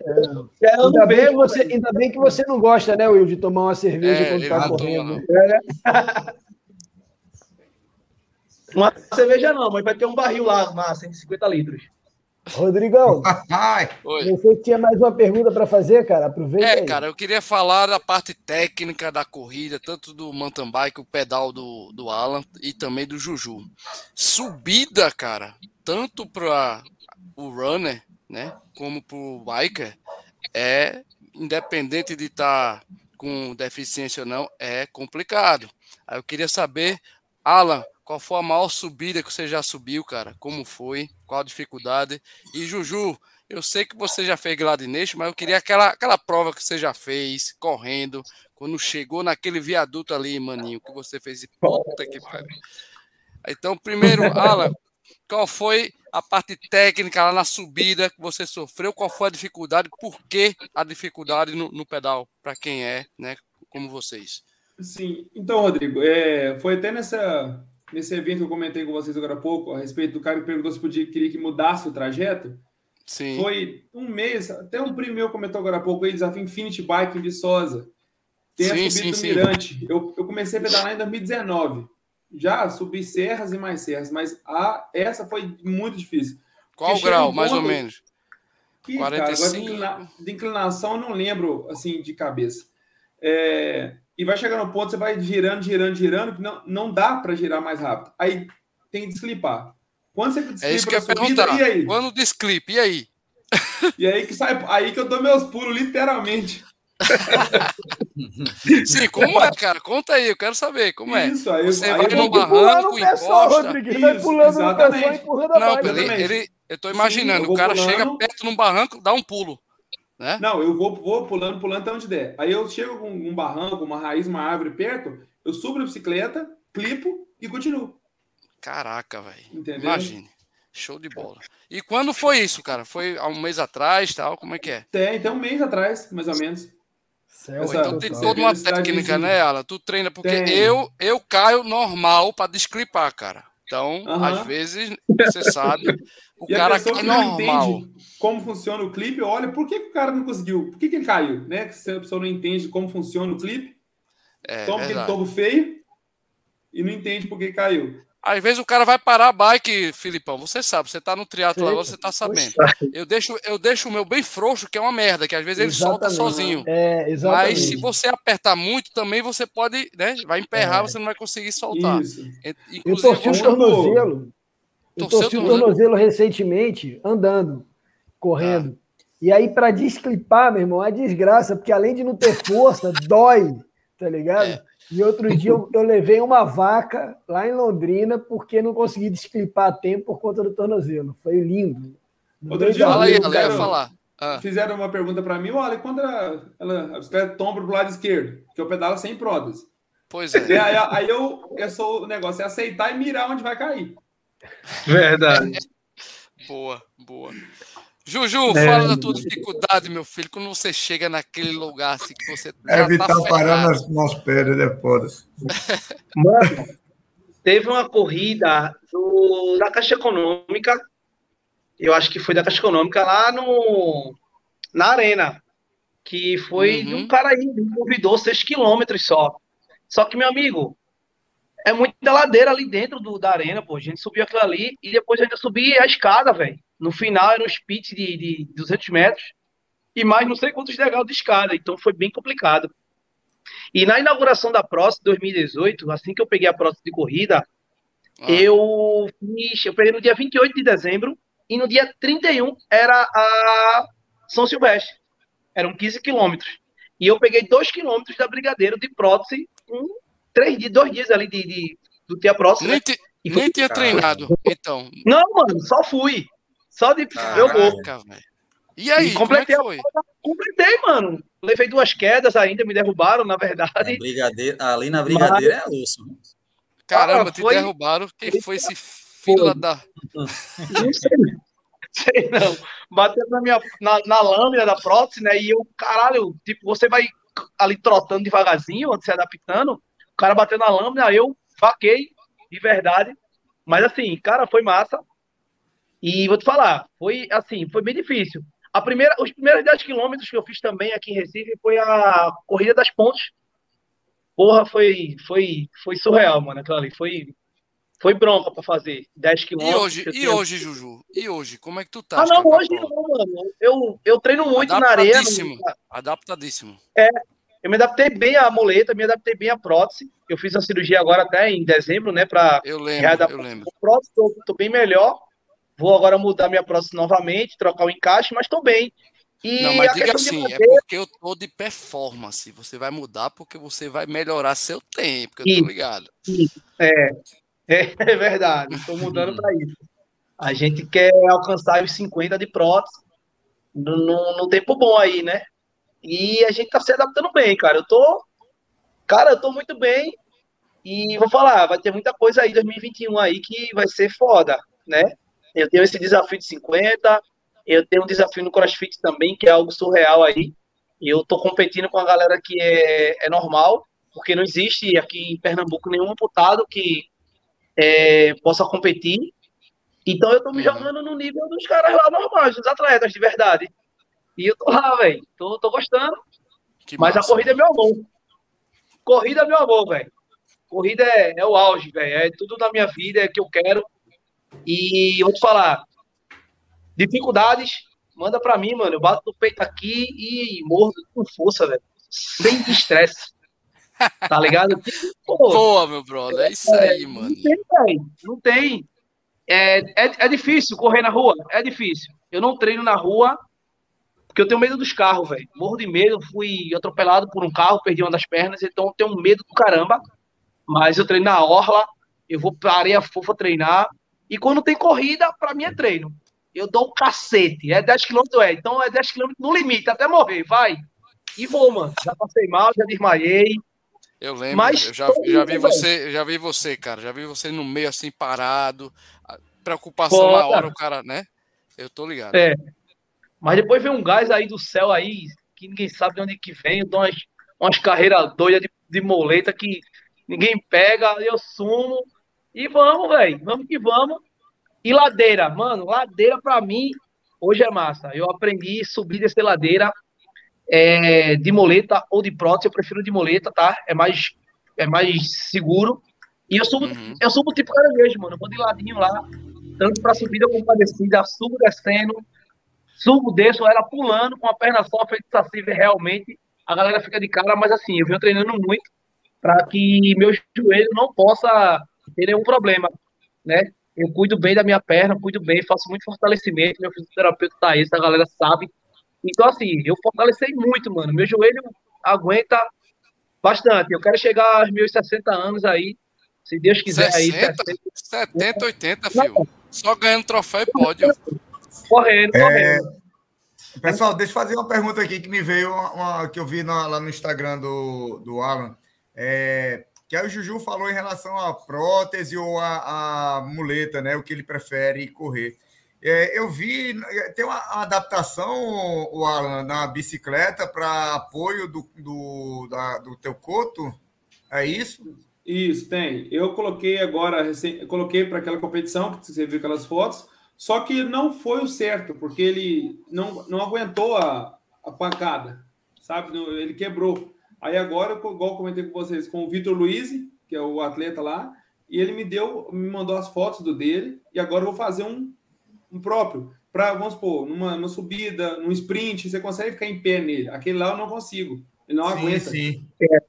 É, ainda, bem que você, ainda bem que você não gosta, né, Will, de tomar uma cerveja é, quando tá correndo. É, né? uma cerveja não, mas vai ter um barril lá, massa, 150 litros. Rodrigão, você tinha mais uma pergunta para fazer, cara? Aproveita. É, aí. cara, eu queria falar da parte técnica da corrida, tanto do mountain bike, o pedal do, do Alan e também do Juju. Subida, cara, tanto para o runner, né, como para o biker, é independente de estar tá com deficiência ou não, é complicado. Aí eu queria saber, Alan, qual foi a maior subida que você já subiu, cara? Como foi? Qual a dificuldade? E Juju, eu sei que você já fez Gladination, mas eu queria aquela, aquela prova que você já fez, correndo, quando chegou naquele viaduto ali, maninho, que você fez. E puta que pariu. Então, primeiro, Alan, qual foi a parte técnica lá na subida que você sofreu? Qual foi a dificuldade? Por que a dificuldade no, no pedal, para quem é, né, como vocês? Sim, então, Rodrigo, é, foi até nessa nesse evento que eu comentei com vocês agora há pouco, a respeito do cara que perguntou se podia, queria que mudasse o trajeto. Sim. Foi um mês, até um primo meu comentou agora há pouco aí, desafio Infinity Bike em Viçosa. Tem sim, a subida sim, do Mirante. Eu, eu comecei a pedalar em 2019. Já subi serras e mais serras, mas a, essa foi muito difícil. Qual o grau, mais ou menos? Que, 45. Cara, de, inclina, de inclinação eu não lembro, assim, de cabeça. É, e vai chegar no ponto, você vai girando, girando, girando, que não, não dá para girar mais rápido. Aí tem que desclipar. Quando você desclipa é isso que eu ia perguntar. E aí? Quando desclipa, e aí? E aí que sai, aí que eu dou meus pulos, literalmente. Sim, como é, cara? Conta aí, eu quero saber como é. Isso, aí, Você aí vai no barranco, encosta. Rodrigo, vai pulando exatamente. no pessoal, empurrando a Não, ele, ele, eu tô imaginando, Sim, eu o cara pulando. chega perto num barranco, dá um pulo. Né? Não, eu vou, vou pulando, pulando até onde der. Aí eu chego com um barranco, uma raiz, uma árvore perto, eu subo na bicicleta, clipo e continuo. Caraca, velho. Imagine. Show de bola. E quando foi isso, cara? Foi há um mês atrás, tal? Como é que é? Tem, tem um mês atrás, mais ou menos. Céu, Essa, então tem toda uma técnica, né, Alan? Tu treina, porque eu eu caio normal para desclipar, cara. Então, uhum. às vezes, você sabe, o e cara cai normal. como funciona o clipe, olha, por que, que o cara não conseguiu? Por que, que ele caiu? Né? Se a pessoa não entende como funciona o clipe, é, toma aquele tombo feio e não entende por que caiu. Às vezes o cara vai parar a bike, Filipão. Você sabe, você tá no triatlo agora, você tá sabendo. Eu deixo, eu deixo o meu bem frouxo, que é uma merda, que às vezes ele exatamente. solta sozinho. É, exatamente. Mas se você apertar muito, também você pode, né? Vai emperrar, é. você não vai conseguir soltar. Isso. eu torci o tornozelo. Eu torci o tornozelo recentemente, andando, correndo. Ah. E aí, para desclipar, meu irmão, é desgraça, porque além de não ter força, dói, tá ligado? É. E outro dia eu, eu, levei uma vaca lá em Londrina porque não consegui desclipar a tempo por conta do tornozelo. Foi lindo. Outro dia, Fala aí, ela ia falar. Ah. Fizeram uma pergunta para mim, olha, quando ela, ela, a bicicleta tomba pro lado esquerdo, que eu pedalo sem prótese. Pois é. Aí, aí, eu, eu sou o negócio é aceitar e mirar onde vai cair. Verdade. boa, boa. Juju, é, fala da tua dificuldade, meu filho, quando você chega naquele lugar assim que você. É evitar tá parar nas, nas pedras depois. Mano, teve uma corrida do, da Caixa Econômica, eu acho que foi da Caixa Econômica lá no, na Arena, que foi uhum. de um cara aí, me convidou 6 quilômetros só. Só que, meu amigo, é muita ladeira ali dentro do, da arena, pô. A gente subiu aquilo ali e depois ainda subi a escada, velho. No final era um speed de, de 200 metros e mais não sei quantos degraus de escada, então foi bem complicado. E na inauguração da próxima 2018, assim que eu peguei a próxima de corrida, ah. eu fiz, eu peguei no dia 28 de dezembro e no dia 31 era a São Silvestre. Eram 15 quilômetros. E eu peguei 2 quilômetros da Brigadeiro de prótese, um, três dias, dois dias ali de, de do dia próximo. Nem, te, nem tinha treinado, então. Não, mano, só fui. Só de Caraca, eu vou. E aí, e completei, como é completei, mano. Levei duas quedas ainda, me derrubaram, na verdade. ali na Brigadeira é osso. Caramba, ah, te derrubaram. Quem foi esse fila da. Não sei, sei não. Bateu na, minha, na, na lâmina da prótese, né? E eu, caralho, tipo, você vai ali trotando devagarzinho, se adaptando. O cara bateu na lâmina, eu vaquei, de verdade. Mas assim, cara, foi massa. E vou te falar, foi assim, foi bem difícil. A primeira, os primeiros 10 quilômetros que eu fiz também aqui em Recife foi a Corrida das Pontes. Porra, foi, foi, foi surreal, mano, aquilo ali. Foi, foi bronca para fazer 10 quilômetros. E hoje, e tinha... hoje, Juju? E hoje, como é que tu tá? Ah, não, hoje não, mano. Eu, eu treino muito na areia. Adaptadíssimo. Adaptadíssimo. É, eu me adaptei bem à muleta, me adaptei bem à prótese. Eu fiz a cirurgia agora até em dezembro, né? Pra eu lembro, eu lembro. Prótese, tô, tô bem melhor. Vou agora mudar minha prótese novamente, trocar o encaixe, mas estou bem. E não, mas diga assim, é porque eu tô de performance. Você vai mudar porque você vai melhorar seu tempo, que eu tô ligado. É, é, é verdade, estou mudando para isso. A gente quer alcançar os 50 de prótese no, no, tempo bom aí, né? E a gente tá se adaptando bem, cara. Eu tô. Cara, eu tô muito bem. E vou falar, vai ter muita coisa aí 2021 aí que vai ser foda, né? Eu tenho esse desafio de 50, eu tenho um desafio no CrossFit também, que é algo surreal aí. E eu tô competindo com a galera que é, é normal, porque não existe aqui em Pernambuco nenhum amputado que é, possa competir. Então eu tô me uhum. jogando no nível dos caras lá normais, dos atletas de verdade. E eu tô lá, velho. Tô, tô gostando. Que mas massa, a corrida véio. é meu amor. Corrida é meu amor, velho. Corrida é, é o auge, velho. É tudo na minha vida, é que eu quero. E vou te falar, dificuldades, manda para mim, mano. Eu bato no peito aqui e morro com força, velho. Sem estresse. Tá ligado? Pô, Boa, meu brother. É isso aí, mano. Não tem, velho. Não tem. é, é, é difícil correr na rua? É difícil. Eu não treino na rua porque eu tenho medo dos carros, velho. Morro de medo, fui atropelado por um carro, perdi uma das pernas, então eu tenho medo do caramba. Mas eu treino na orla, eu vou pra areia fofa treinar. E quando tem corrida, pra mim é treino. Eu dou um cacete. É 10 km, é. Então é 10 km no limite, até morrer, vai. E vou, mano. Já passei mal, já desmaiei. Eu lembro, Mas, eu já, já vi você, já vi você, cara, já vi você no meio assim parado, preocupação Pô, na hora o cara, né? Eu tô ligado. É. Mas depois vem um gás aí do céu aí, que ninguém sabe de onde que vem, dou umas, umas carreiras doidas de, de moleta que ninguém pega, eu sumo. E vamos, velho. Vamos que vamos. E ladeira, mano, ladeira pra mim hoje é massa. Eu aprendi a subir dessa ladeira é, de moleta ou de prótese, eu prefiro de moleta, tá? É mais, é mais seguro. E eu subo, uhum. eu subo tipo caranguejo, mano. Eu vou de ladinho lá, tanto pra subida como pra descida, subo descendo, subo, desço, ela pulando com a perna só, feito saci, realmente. A galera fica de cara, mas assim, eu venho treinando muito para que meu joelho não possa ter nenhum problema, né? Eu cuido bem da minha perna, cuido bem, faço muito fortalecimento, meu fisioterapeuta tá aí, a galera sabe. Então, assim, eu fortalecei muito, mano. Meu joelho aguenta bastante. Eu quero chegar aos meus 60 anos aí, se Deus quiser 60, aí. 60, 70, 80, filho. Só ganhando troféu e pódio. Correndo, é... correndo. Pessoal, deixa eu fazer uma pergunta aqui que me veio, uma, uma, que eu vi na, lá no Instagram do, do Alan. É, que aí o Juju falou em relação à prótese ou à, muleta, né? O que ele prefere correr. É, eu vi, tem uma adaptação, o Alan, na bicicleta para apoio do, do, da, do teu coto? É isso? Isso, tem. Eu coloquei agora, coloquei para aquela competição, que você viu aquelas fotos, só que não foi o certo, porque ele não, não aguentou a, a pancada, sabe? Ele quebrou. Aí agora, igual eu comentei com vocês, com o Vitor Luiz, que é o atleta lá, e ele me deu, me mandou as fotos do dele, e agora eu vou fazer um, um próprio. Para, vamos supor, numa, numa subida, num sprint, você consegue ficar em pé nele. Aquele lá eu não consigo. Ele não sim, aguenta. Sim. É.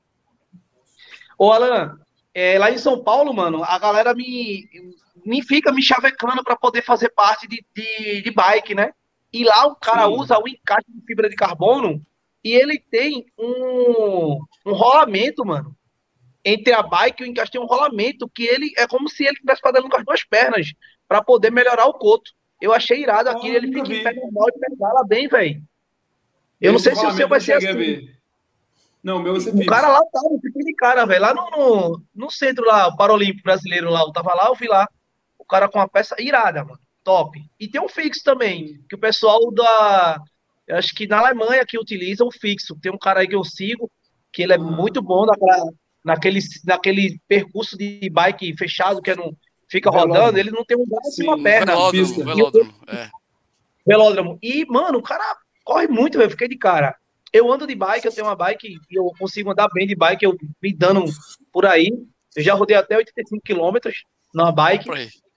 Ô, Alan, é, lá em São Paulo, mano, a galera me, me fica me chavecando para poder fazer parte de, de, de, bike, né? E lá o cara sim. usa o encaixe de fibra de carbono e ele tem um, um rolamento, mano. Entre a bike e o encaixe tem um rolamento que ele é como se ele estivesse fazendo com as duas pernas para poder melhorar o coto. Eu achei irado aqui, ele fica vi. em pé normal e pedala bem, velho. Eu não sei se o seu vai ser assim. Não, o meu você O cara lá tava, tá, fiquei de cara, velho. Lá no, no, no, centro lá, o Paralímpico brasileiro lá, eu tava lá, eu vi lá. O cara com uma peça irada, mano. Top. E tem um fixo também, que o pessoal da eu acho que na Alemanha que utiliza o fixo. Tem um cara aí que eu sigo, que ele é muito bom naquela, naquele, naquele percurso de bike fechado, que é no, fica velódromo. rodando, ele não tem um braço e uma perna. Velódromo, velódromo, é. velódromo. E, mano, o cara corre muito, eu fiquei de cara. Eu ando de bike, eu tenho uma bike e eu consigo andar bem de bike, eu me dando por aí. Eu já rodei até 85 quilômetros numa bike.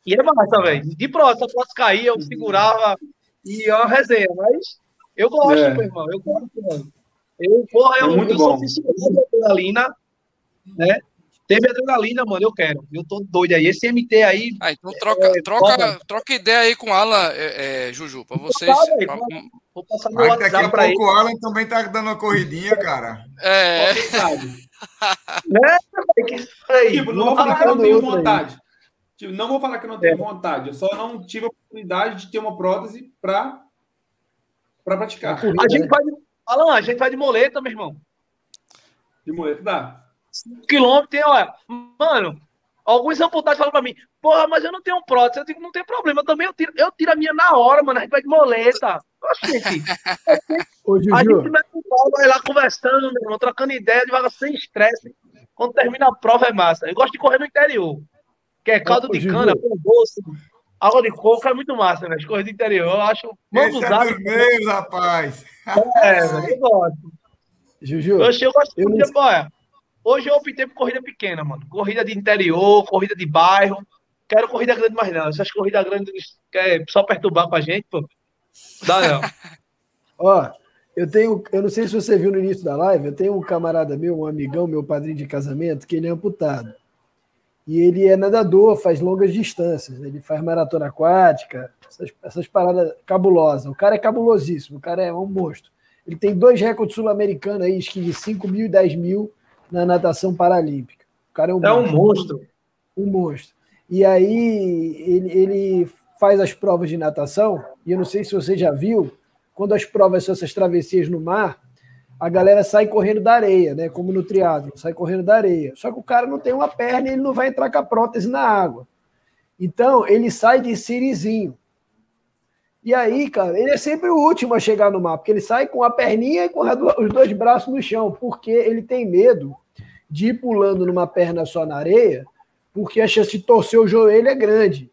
E é massa, velho. De próximo, se eu posso cair, eu segurava e é uma resenha, mas eu gosto, é. meu irmão. Eu gosto, mano. Eu, porra, é eu, muito eu bom. sou aficionado adrenalina, né? Teve adrenalina, mano, eu quero. Eu tô doido aí. Esse MT aí. Ah, então troca, é, troca, troca ideia aí com o Alan, é, é, Juju, pra vocês. Aí, pra... Vou passar meu Mas daqui a pouco ele. o Alan também tá dando uma corridinha, cara. É. né? Tipo, não vou falar que eu não tenho vontade. Tipo, não vou falar que eu não tenho é. vontade. Eu só não tive a oportunidade de ter uma prótese para para praticar. Corrida, a gente vai de, Alan, a gente vai de moleta, meu irmão. De moleta dá. 5 quilômetros, tem, olha, mano, alguns amputados falam para mim, porra, mas eu não tenho prótese, eu digo, não tem problema, eu também eu tiro, eu tiro a minha na hora, mano, a gente vai de moleta. Oxente, Ô, a gente vai lá conversando, meu irmão, trocando ideia, devagar, sem estresse. Quando termina a prova é massa. Eu gosto de correr no interior, que é caldo Ô, de cana, com doce, Água de coco é muito massa, né? As coisas do interior, eu acho. Esse é meus, rapaz. É, eu gosto. Juju. Hoje eu gosto eu de não... Hoje eu optei por corrida pequena, mano. Corrida de interior, corrida de bairro. Quero corrida grande mais não. Essas corridas grandes quer só perturbar com a gente, pô. Dá não. Ó, eu tenho, eu não sei se você viu no início da live, eu tenho um camarada meu, um amigão, meu padrinho de casamento, que ele é amputado. E ele é nadador, faz longas distâncias. Ele faz maratona aquática, essas, essas paradas cabulosas. O cara é cabulosíssimo, o cara é um monstro. Ele tem dois recordes sul-americanos aí, de 5 mil e 10 mil na natação paralímpica. O cara é um, é um monstro. Um monstro. E aí ele, ele faz as provas de natação, e eu não sei se você já viu, quando as provas são essas travessias no mar, a galera sai correndo da areia, né? Como no triatlo, sai correndo da areia. Só que o cara não tem uma perna e ele não vai entrar com a prótese na água. Então, ele sai de sirizinho. E aí, cara, ele é sempre o último a chegar no mar, porque ele sai com a perninha e com os dois braços no chão, porque ele tem medo de ir pulando numa perna só na areia, porque a chance de torcer o joelho é grande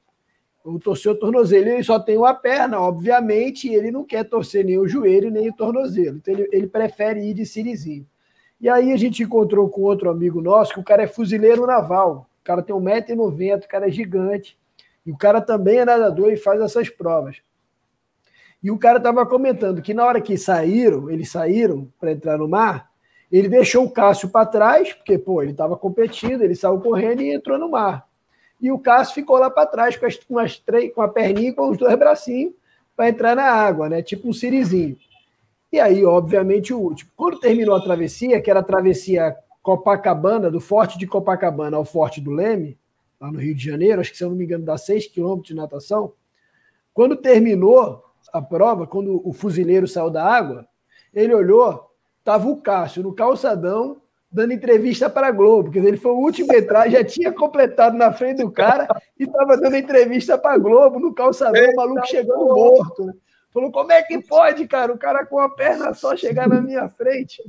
o torceu o tornozelo, ele só tem uma perna, obviamente, e ele não quer torcer nem o joelho nem o tornozelo. Então ele, ele prefere ir de sirizinho. E aí a gente encontrou com outro amigo nosso, que o cara é fuzileiro naval. O cara tem 1,90m, o cara é gigante. E o cara também é nadador e faz essas provas. E o cara estava comentando que na hora que saíram, eles saíram para entrar no mar, ele deixou o Cássio para trás, porque pô, ele estava competindo, ele saiu correndo e entrou no mar e o Cássio ficou lá para trás com, as, com, as três, com a perninha e com os dois bracinhos para entrar na água, né? Tipo um sirizinho. E aí, obviamente, o último. Quando terminou a travessia, que era a travessia Copacabana, do Forte de Copacabana ao Forte do Leme, lá no Rio de Janeiro, acho que se eu não me engano dá 6 quilômetros de natação. Quando terminou a prova, quando o fuzileiro saiu da água, ele olhou, tava o Cássio no calçadão dando entrevista para a Globo, porque ele foi o último a entrar, já tinha completado na frente do cara e estava dando entrevista para a Globo no calçadão, o maluco chegando morto. Né? Falou, como é que pode, cara? O cara com a perna só chegar na minha frente.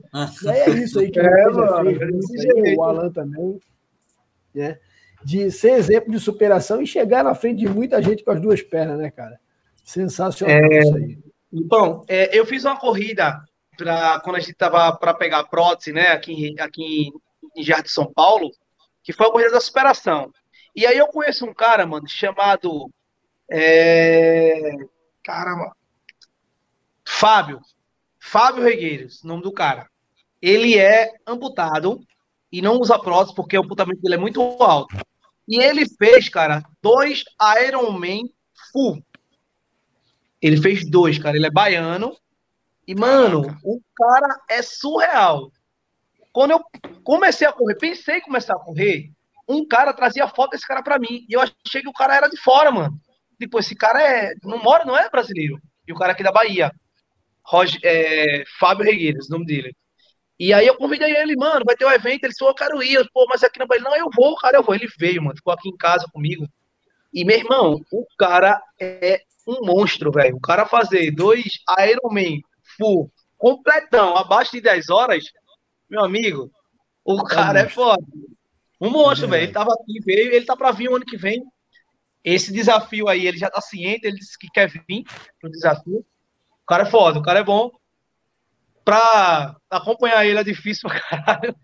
E aí é isso aí que é, mano, fez, o Alan também. Né? De ser exemplo de superação e chegar na frente de muita gente com as duas pernas, né, cara? Sensacional é... isso aí. Bom, é, eu fiz uma corrida pra, quando a gente tava para pegar prótese, né, aqui, aqui em Jardim de São Paulo, que foi a corrida da superação. E aí eu conheço um cara, mano, chamado. É... Caramba. Fábio. Fábio Regueiros, nome do cara. Ele é amputado e não usa prótese porque o amputamento dele é muito alto. E ele fez, cara, dois Ironman full. Ele fez dois, cara. Ele é baiano e, mano, Caraca. o cara é surreal. Quando eu comecei a correr, pensei em começar a correr, um cara trazia foto desse cara para mim. E eu achei que o cara era de fora, mano. Tipo, esse cara é. Não mora, não é brasileiro. E o cara é aqui da Bahia. Roger, é, Fábio Regueiros, nome dele. E aí eu convidei ele, mano, vai ter um evento. Ele disse, eu quero ir. Eu, Pô, mas aqui na Bahia, não, eu vou, cara, eu vou. Ele veio, mano, ficou aqui em casa comigo. E, meu irmão, o cara é um monstro, velho. O cara fazer dois Ironman full, completão, abaixo de 10 horas, meu amigo, o é cara é foda. Um monstro, é. velho. Ele tava aqui, veio, ele tá para vir o ano que vem. Esse desafio aí, ele já tá ciente, ele disse que quer vir pro desafio. O cara é foda, o cara é bom. Pra acompanhar ele é difícil pra caralho.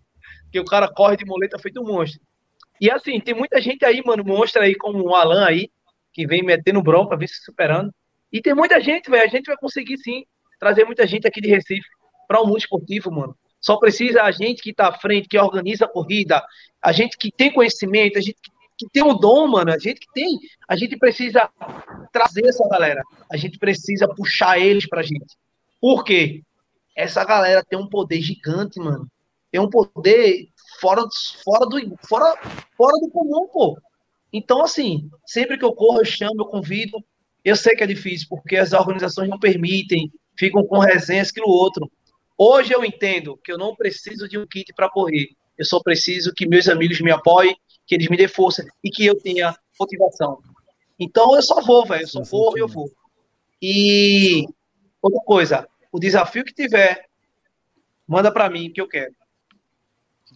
Porque o cara corre de moleta feito um monstro. E assim, tem muita gente aí, mano, monstro aí, como o Alan aí, que vem metendo bronca, vem se superando. E tem muita gente, velho. A gente vai conseguir sim trazer muita gente aqui de Recife para o mundo esportivo, mano. Só precisa a gente que está à frente, que organiza a corrida, a gente que tem conhecimento, a gente que tem o dom, mano, a gente que tem, a gente precisa trazer essa galera, a gente precisa puxar eles pra gente. Por quê? Essa galera tem um poder gigante, mano. Tem um poder fora, fora, do, fora, fora do comum, pô. Então, assim, sempre que eu corro, eu chamo, eu convido. Eu sei que é difícil, porque as organizações não permitem, ficam com resenhas, aquilo outro. Hoje eu entendo que eu não preciso de um kit para correr. Eu só preciso que meus amigos me apoiem, que eles me dêem força e que eu tenha motivação. Então eu só vou, velho. Eu só vou e eu vou. E outra coisa, o desafio que tiver, manda para mim que eu quero.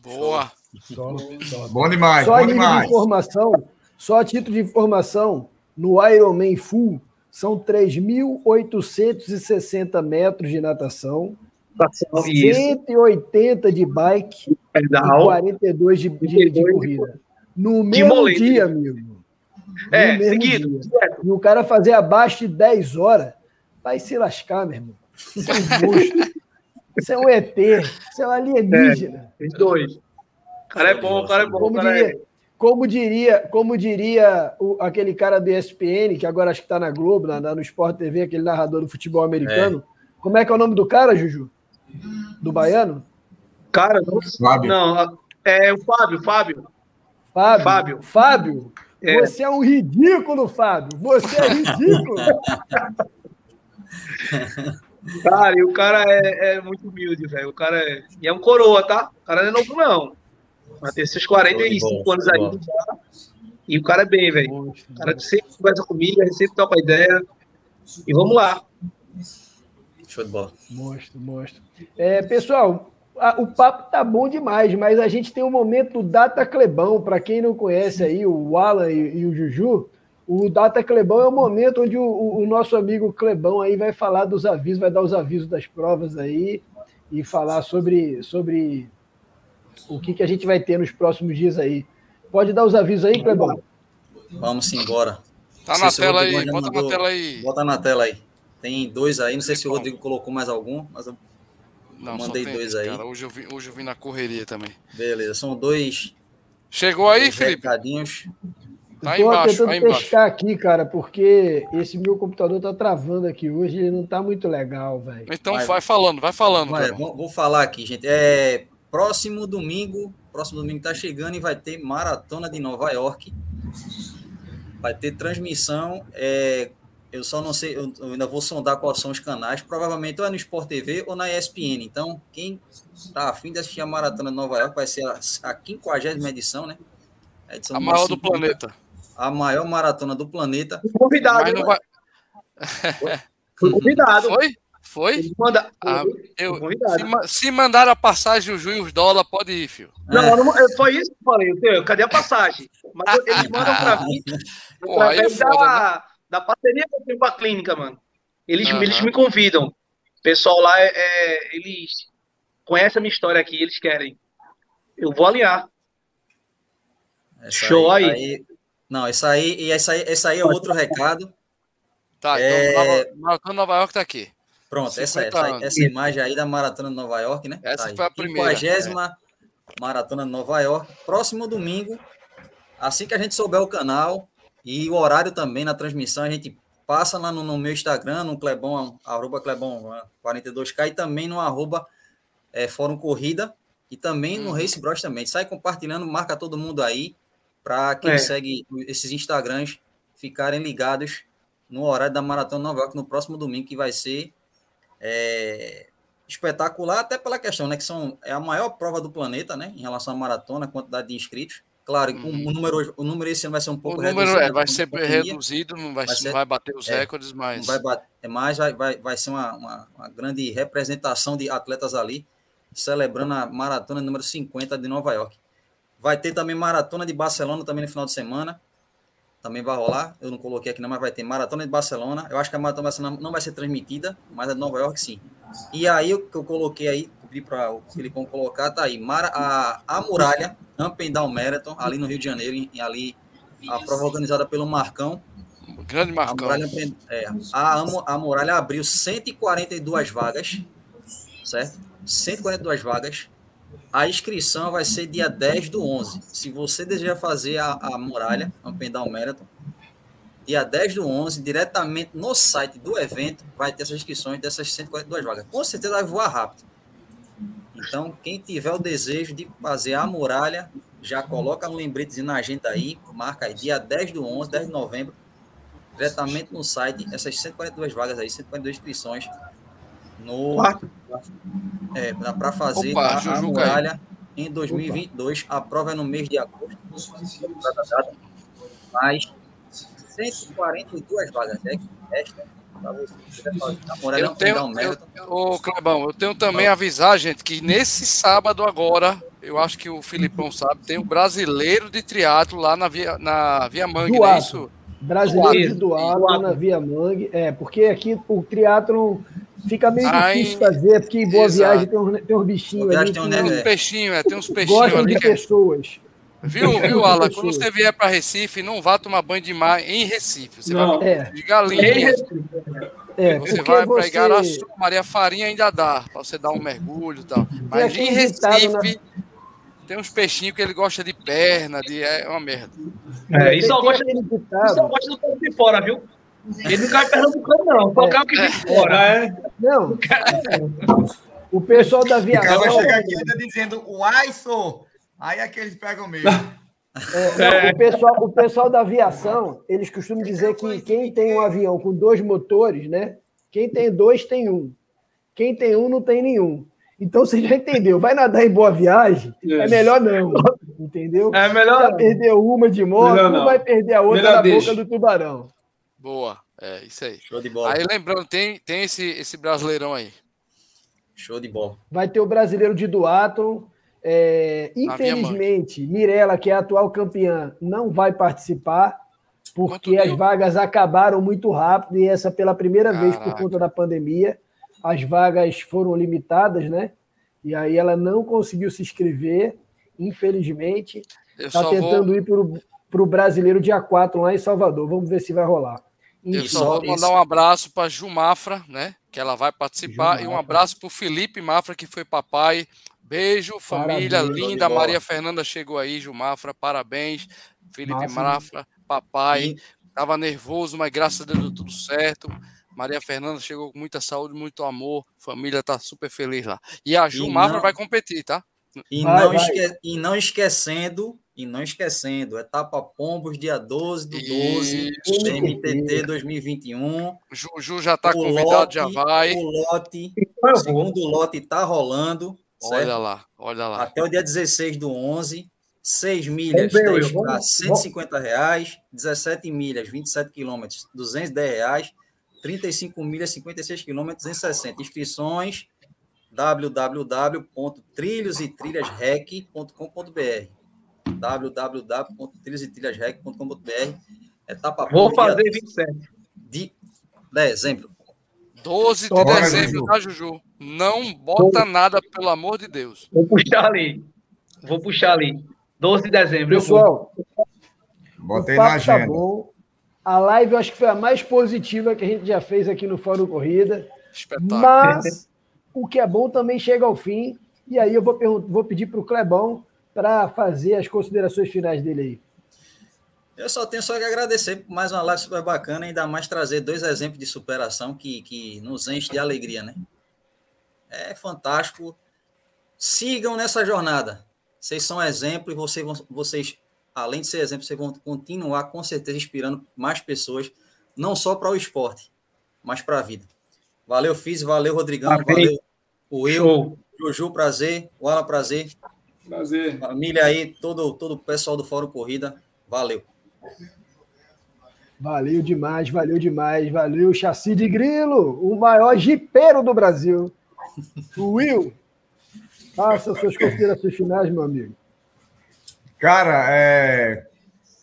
Boa. Só, só. Bom demais, só bom demais. De informação, só a título de informação, no Ironman Full, são 3.860 metros de natação, 180 de bike Pedal, e 42 de, de, de corrida. No mesmo dia, amigo. É, seguido. Dia. E o cara fazer abaixo de 10 horas, vai se lascar, meu irmão. Isso é um monstro. Isso é um ET. Isso é um alienígena. É, dois. O cara é bom, o cara é bom. Como, diria, é... como diria, como diria o, aquele cara do ESPN, que agora acho que está na Globo, na, no Sport TV, aquele narrador do futebol americano. É. Como é que é o nome do cara, Juju? Do baiano? Cara, não, Fábio. não é o Fábio, Fábio. Fábio. Fábio. Fábio. É. Você é um ridículo, Fábio. Você é ridículo. cara, e o cara é, é muito humilde, velho. O cara é. E é um coroa, tá? O cara não é novo, não. Vai ter seus 45 bom, anos aí. E o cara é bem, velho. O cara sempre conversa comigo, sempre toca ideia. E vamos lá. Show de bola. Mostro, mostro. É, pessoal, a, o papo tá bom demais, mas a gente tem um momento do Data Clebão. Para quem não conhece aí, o Alan e, e, o Juju, o Data Clebão é o momento onde o, o, nosso amigo Clebão aí vai falar dos avisos, vai dar os avisos das provas aí e falar sobre, sobre o que, que a gente vai ter nos próximos dias aí. Pode dar os avisos aí, Clebão? Vamos embora. Tá na tela aí, bota mandou, na tela aí. Bota na tela aí. Tem dois aí, não sei se o Rodrigo colocou mais algum, mas eu não, mandei dois aí. Cara, hoje, eu vim, hoje eu vim na correria também. Beleza, são dois. Chegou aí, Felipe? Recadinhos. Tá Estou tentando tá pescar aqui, cara, porque esse meu computador tá travando aqui hoje, ele não tá muito legal, velho. Então vai, vai falando, vai falando. Vai, vou, vou, falar aqui, gente. É, próximo domingo, próximo domingo tá chegando e vai ter maratona de Nova York. Vai ter transmissão é, eu só não sei, eu, ainda vou sondar quais são os canais. Provavelmente ou é no Sport TV ou na ESPN. Então, quem tá afim de assistir a Maratona de Nova York vai ser a, a 50 edição, né? A, edição a maior do planeta. A maior maratona do planeta. Convidado. Mas não vai... Foi convidado. Foi? Foi? Manda... Ah, eu, se, se mandar a passagem, o Ju e os dólares, pode ir, filho. Não, é. não, foi isso que eu falei. Cadê a passagem? Mas eles mandam para mim. Pô, é foda, da, né? da parceria que eu tenho com a clínica, mano. Eles, uhum. eles me convidam. O pessoal lá, é, é, eles conhecem a minha história aqui, eles querem. Eu vou alinhar. Essa Show aí, aí. aí. Não, esse aí, e esse aí, esse aí é outro recado. Tá, é... então Maratona Nova York tá aqui. Pronto, essa, essa, essa, imagem aí da Maratona de Nova York, né? Essa tá foi a primeira. 50 é. Maratona de Nova York. Próximo domingo, assim que a gente souber o canal, e o horário também na transmissão, a gente passa lá no, no meu Instagram, no Clebon, arroba Clebon42K, e também no arroba é, Fórum Corrida, e também no uhum. Race Bros também. Sai compartilhando, marca todo mundo aí, para quem é. segue esses Instagrams ficarem ligados no horário da Maratona Nova York no próximo domingo, que vai ser é, espetacular, até pela questão, né, que são, é a maior prova do planeta, né, em relação à maratona, a quantidade de inscritos. Claro, uhum. o, número, o número esse ano vai ser um pouco o número reduzido. É, vai ser reduzido, não vai, vai, ser, vai bater os é, recordes, mas. Vai bater, é mais, vai, vai, vai ser uma, uma, uma, grande representação de atletas ali, celebrando a maratona número 50 de Nova York. Vai ter também maratona de Barcelona também no final de semana. Também vai rolar. Eu não coloquei aqui, não, mas vai ter maratona de Barcelona. Eu acho que a maratona de Barcelona não vai ser transmitida, mas a de Nova York sim. E aí o que eu coloquei aí, pedi para o Filipão colocar, tá aí. Mara, a, a muralha, Up and Down Marathon, ali no Rio de Janeiro, e ali a prova organizada pelo Marcão. Grande Marcão. A muralha, é, a, a muralha abriu 142 vagas, certo? 142 vagas. A inscrição vai ser dia 10 do 11. Se você deseja fazer a, a muralha, and Down Marathon, dia 10 do 11, diretamente no site do evento, vai ter essas inscrições dessas 142 vagas. Com certeza vai voar rápido. Então, quem tiver o desejo de fazer a muralha, já coloca um lembretezinho na agenda aí, marca aí, dia 10 do 11, 10 de novembro, diretamente no site, essas 142 vagas aí, 142 inscrições no é, para fazer Opa, a, a muralha em 2022. Opa. A prova é no mês de agosto, mas 142 vagas, é que resta eu tenho, eu, Clebão, eu tenho também a avisar, gente, que nesse sábado agora, eu acho que o Filipão sabe, tem o um brasileiro de triatlo lá na Via, na Via Mangue, não é isso? Brasileiro de duato na Via Mangue, é, porque aqui o triatlo fica meio difícil fazer, porque em Boa Exato. Viagem tem uns, tem uns bichinhos ali. Tem, tem uns peixinhos, é, tem uns peixinhos Gostam ali. de pessoas. Viu, viu, Alan? Quando você vier para Recife, não vá tomar banho de mar em Recife. Você não. vai é. de galinha. É, você vai você... pegar a Maria Farinha ainda dá, para você dar um mergulho e tal. Mas em Recife, tem uns peixinhos que ele gosta de perna, de. É uma merda. É, e só gosta, só gosta do campo de fora, viu? Ele não cai pernambucano, não. Só é. o que vem de fora. É. Não. O pessoal da aviação. O cara chega aqui ainda dizendo o ISO. Aí é que eles pegam mesmo. É, não, o, pessoal, o pessoal da aviação, eles costumam dizer que quem tem um avião com dois motores, né? Quem tem dois tem um. Quem tem um não tem nenhum. Então você já entendeu. Vai nadar em boa viagem, é melhor não. Entendeu? É melhor. Já perdeu uma de moto, não. não vai perder a outra melhor na deixa. boca do tubarão. Boa. É isso aí. Show de bola. Aí lembrando, tem, tem esse, esse brasileirão aí. Show de bola. Vai ter o brasileiro de Duatlon. É, infelizmente, Mirella, que é a atual campeã, não vai participar, porque as vagas acabaram muito rápido e essa pela primeira Caraca. vez por conta da pandemia. As vagas foram limitadas, né? E aí ela não conseguiu se inscrever, infelizmente. Está tentando vou... ir para o brasileiro dia 4 lá em Salvador. Vamos ver se vai rolar. Eu só vou mandar um abraço para Ju Mafra, né? Que ela vai participar, e um abraço para o Felipe Mafra, que foi papai. Beijo, família parabéns, linda. Maria Fernanda chegou aí, Ju Mafra, parabéns. Felipe Massa, Mafra, papai. Tava nervoso, mas graças a Deus deu tudo certo. Maria Fernanda chegou com muita saúde, muito amor. Família tá super feliz lá. E a Ju e Mafra não... vai competir, tá? E, vai, não vai. Esque... e não esquecendo e não esquecendo, etapa Pombos, dia 12 do 12, MTT 2021. Juju já está convidado, lote, já vai. O lote, o segundo lote está rolando. Olha certo? lá, olha lá. Até o dia 16 do 11, 6 milhas, 10, vamos, 150 reais, 17 milhas, 27 quilômetros, 210 reais, 35 milhas, 56 quilômetros, 260. Inscrições www.trilhosetrilhasrec.com.br www.trilhasetrilhasrec.com.br Etapa Vou fazer 27. De dezembro. 12 de Toma, dezembro, tá, Juju? Não bota nada, pelo amor de Deus. Vou puxar ali. Vou puxar ali. 12 de dezembro. Pessoal, botei na tá agenda. Tá bom. A live eu acho que foi a mais positiva que a gente já fez aqui no Fórum Corrida. Espetáculo. Mas o que é bom também chega ao fim. E aí eu vou, vou pedir para o Clebão para fazer as considerações finais dele aí. Eu só tenho só que agradecer por mais uma live super bacana, ainda mais trazer dois exemplos de superação que, que nos enche de alegria, né? É fantástico. Sigam nessa jornada. Vocês são exemplo e vocês, vocês, além de ser exemplo, vocês vão continuar com certeza inspirando mais pessoas, não só para o esporte, mas para a vida. Valeu, Fiz, valeu, Rodrigão, Amém. valeu, o Will, Juju, prazer, o Alan, prazer. Prazer. Família aí, todo, todo o pessoal do Fórum Corrida, valeu. Valeu demais, valeu demais, valeu, Chassi de Grilo, o maior jipeiro do Brasil. O Will, faça suas considerações finais, meu amigo. Cara, é...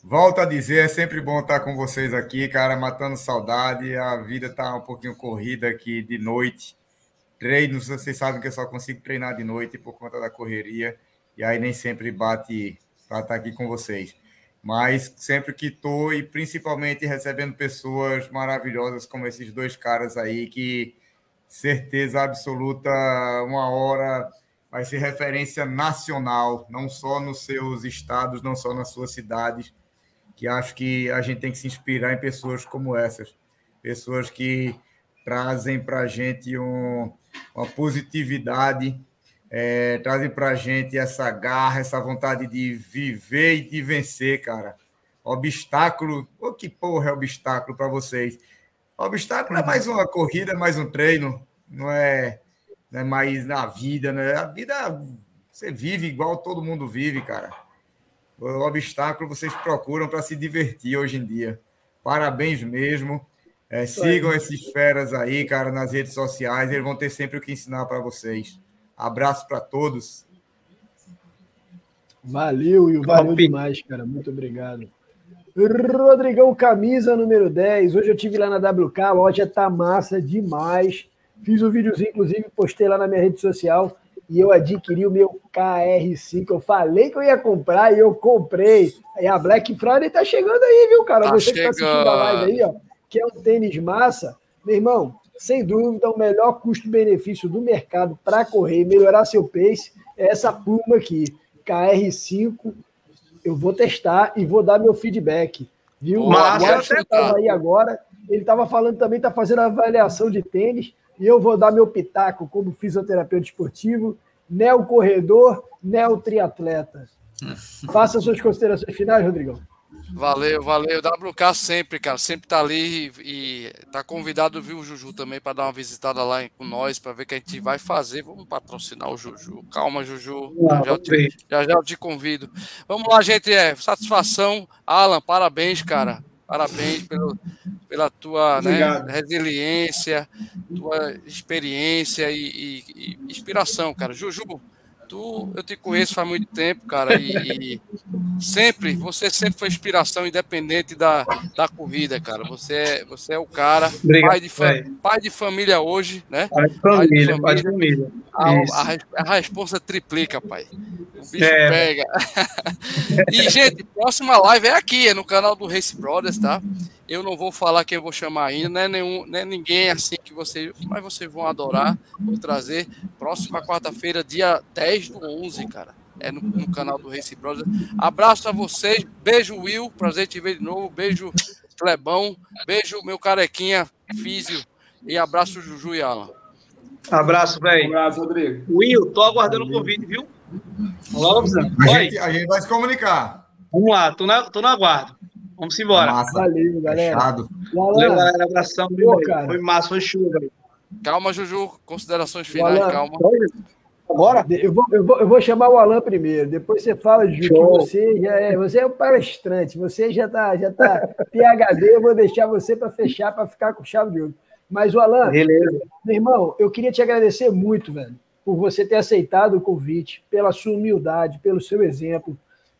volto a dizer, é sempre bom estar com vocês aqui, cara, matando saudade. A vida tá um pouquinho corrida aqui de noite. Treino, vocês sabem que eu só consigo treinar de noite por conta da correria e aí nem sempre bate para estar aqui com vocês. Mas sempre que estou, e principalmente recebendo pessoas maravilhosas como esses dois caras aí, que certeza absoluta, uma hora vai ser referência nacional, não só nos seus estados, não só nas suas cidades, que acho que a gente tem que se inspirar em pessoas como essas, pessoas que trazem para a gente um, uma positividade é, trazem para a gente essa garra, essa vontade de viver e de vencer, cara. Obstáculo, o que porra é obstáculo para vocês? Obstáculo é mais uma corrida, mais um treino, não é, não é mais na vida, né? A vida você vive igual todo mundo vive, cara. O obstáculo vocês procuram para se divertir hoje em dia. Parabéns mesmo. É, sigam esses feras aí, cara, nas redes sociais. Eles vão ter sempre o que ensinar para vocês. Abraço para todos. Valeu, e valeu demais, cara. Muito obrigado. Rodrigão, camisa número 10. Hoje eu tive lá na WK, a loja tá massa demais. Fiz um videozinho, inclusive, postei lá na minha rede social e eu adquiri o meu KR5. Eu falei que eu ia comprar e eu comprei. Aí a Black Friday tá chegando aí, viu, cara? Tá Você chegando. que tá assistindo a live aí, ó, que é um tênis massa. Meu irmão, sem dúvida, o melhor custo-benefício do mercado para correr e melhorar seu pace é essa Puma aqui. KR5. Eu vou testar e vou dar meu feedback. Viu? Mas o Watson estava aí agora. Ele estava falando também, está fazendo avaliação de tênis. E eu vou dar meu pitaco como fisioterapeuta esportivo, neo corredor, neo triatleta. Faça suas considerações finais, Rodrigão. Valeu, valeu. WK sempre, cara, sempre tá ali e, tá convidado, viu, o Juju também, para dar uma visitada lá com nós, para ver o que a gente vai fazer. Vamos patrocinar o Juju. Calma, Juju. Já já, te, já, já eu te convido. Vamos lá, gente. É, satisfação. Alan, parabéns, cara. Parabéns pelo, pela tua né, resiliência, tua experiência e, e, e inspiração, cara. Juju, Tu, eu te conheço faz muito tempo, cara, e, e, sempre, você sempre foi inspiração independente da, da corrida, cara. Você é, você é o cara, Obrigado, pai, de pai de família hoje, né? Pai de família, pai de família. A, a, a, resposta triplica, pai. O bicho é. pega. e, gente, próxima live é aqui, é no canal do Race Brothers, tá? Eu não vou falar quem eu vou chamar ainda, não é, nenhum, não é ninguém assim que vocês. Mas vocês vão adorar. Vou trazer próxima quarta-feira, dia 10 do 11, cara. É no, no canal do Race Brothers. Abraço a vocês. Beijo, Will. Prazer te ver de novo. Beijo, Clebão. Beijo, meu carequinha, Físio. E abraço, Juju e Alan. Abraço, velho. abraço, Rodrigo. Will, tô aguardando o convite, viu? Vamos, a, gente, a gente vai se comunicar. Vamos lá, tô, na, tô no aguardo. Vamos embora. Massa. Valeu, galera. Fechado. Valeu, galera. Abração. Pô, foi massa, foi chuva. Calma, Juju. Considerações finais, Alan, calma. Agora? Eu vou, eu, vou, eu vou chamar o Alan primeiro. Depois você fala, Juju, que você já é, você é um palestrante. Você já está já tá PHD. Eu vou deixar você para fechar, para ficar com chave de ouro. Mas o Alan, Beleza. meu irmão, eu queria te agradecer muito, velho, por você ter aceitado o convite, pela sua humildade, pelo seu exemplo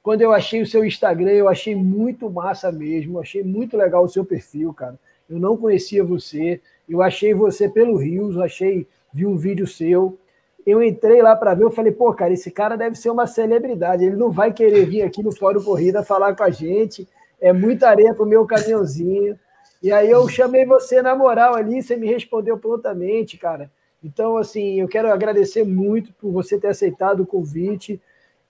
quando eu achei o seu Instagram, eu achei muito massa mesmo, achei muito legal o seu perfil, cara. Eu não conhecia você, eu achei você pelo Rios, achei, vi um vídeo seu. Eu entrei lá para ver, eu falei, pô, cara, esse cara deve ser uma celebridade, ele não vai querer vir aqui no Fórum Corrida falar com a gente, é muita areia pro meu caminhãozinho. E aí eu chamei você na moral ali, você me respondeu prontamente, cara. Então, assim, eu quero agradecer muito por você ter aceitado o convite.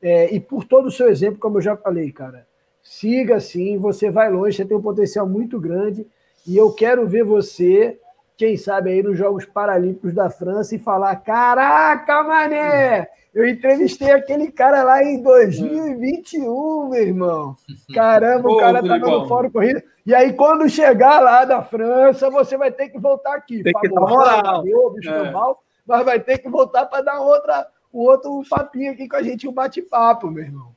É, e por todo o seu exemplo, como eu já falei, cara, siga assim, você vai longe, você tem um potencial muito grande. E eu quero ver você, quem sabe, aí nos Jogos Paralímpicos da França e falar: caraca, mané! Eu entrevistei aquele cara lá em 2021, meu irmão. Caramba, o cara tá no fórum corrida. E aí, quando chegar lá da França, você vai ter que voltar aqui. Tem que dar moral. Mas vai ter que voltar para dar outra o outro papinho aqui com a gente, um bate-papo, meu irmão.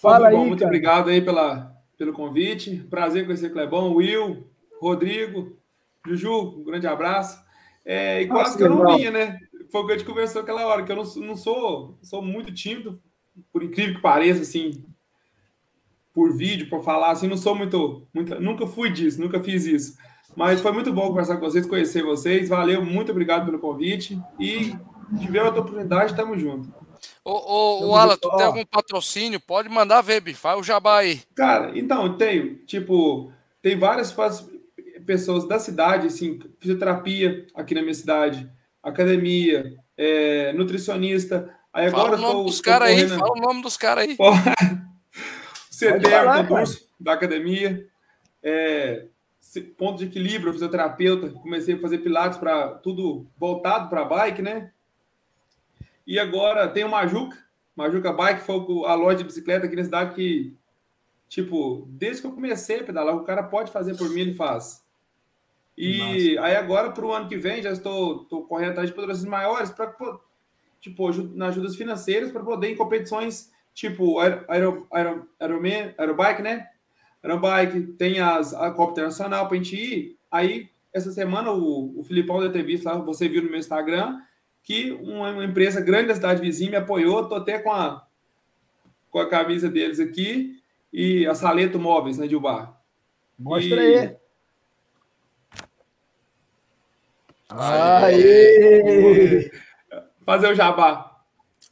Fala aí, muito cara. obrigado aí pela, pelo convite. Prazer conhecer Clebão, Will, Rodrigo, Juju, um grande abraço. É, e quase Nossa, que eu não vinha, né? Foi o que a gente conversou aquela hora, que eu não, não sou, sou muito tímido, por incrível que pareça, assim, por vídeo, por falar, assim, não sou muito, muito. Nunca fui disso, nunca fiz isso. Mas foi muito bom conversar com vocês, conhecer vocês. Valeu, muito obrigado pelo convite. E tiver outra oportunidade, tamo junto. Ô, ô, ô Alan, tu tem algum patrocínio? Pode mandar ver, bicho. Faz o jabá aí. Cara, então, tenho. Tipo, tem várias pessoas da cidade, assim, fisioterapia aqui na minha cidade, academia, é, nutricionista. Aí agora fala o nome tô, dos caras aí, fala o nome dos caras aí. CTR do da academia. É, ponto de equilíbrio, fisioterapeuta. Comecei a fazer pilates para tudo voltado para bike, né? E agora tem o Majuca, Majuca Bike, foi a loja de bicicleta aqui na cidade que, tipo, desde que eu comecei a pedalar, o cara pode fazer por mim, ele faz. E Nossa. aí agora, para o ano que vem, já estou, estou correndo atrás de patrocínios maiores para, tipo, nas ajudas financeiras para poder em competições tipo aero, aero, aero, aero, aerobike, né? Aerobike, tem as, a Copa Internacional para a gente ir. Aí, essa semana, o, o Filipão deve ter visto lá, você viu no meu Instagram, que uma empresa grande da cidade vizinha me apoiou, estou até com a, com a camisa deles aqui, e a Saleto Móveis, né, Dilbar? Mostra e... aí. Aê! Fazer o jabá.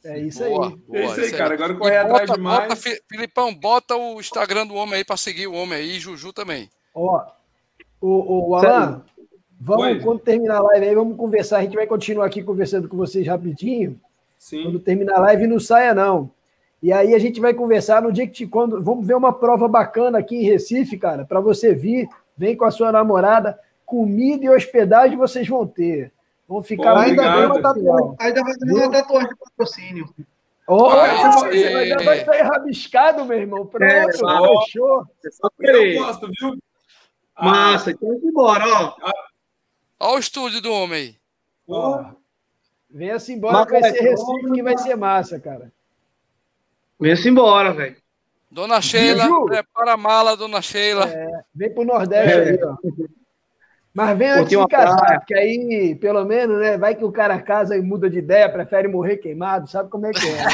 É isso boa, aí. Boa, é isso aí, cara. Agora correr atrás demais. Bota, Filipão, bota o Instagram do homem aí para seguir o homem aí, e Juju também. Ó, o, o Alan, Vamos, Oi. quando terminar a live aí, vamos conversar. A gente vai continuar aqui conversando com vocês rapidinho. Sim. Quando terminar a live, não saia, não. E aí a gente vai conversar no dia que te, quando vamos ver uma prova bacana aqui em Recife, cara, para você vir, vem com a sua namorada, comida e hospedagem vocês vão ter. Vão ficar Pô, ainda bem uma tatuagem, ainda vai ter uma tatuagem de patrocínio. Oh, ah, você vai, é... vai sair rabiscado, meu irmão. Pronto, é, fechou. Eu gosto, viu? Massa, então vamos embora, ó. Olha o estúdio do homem aí. Ó, venha-se embora, que vai ser Recife, que vai ser massa, cara. Venha-se embora, velho. Dona Sheila, prepara a mala, dona Sheila. É, vem pro Nordeste é. aí, ó. Mas vem antes de casar, praia. porque aí, pelo menos, né? Vai que o cara casa e muda de ideia, prefere morrer queimado, sabe como é que é, né?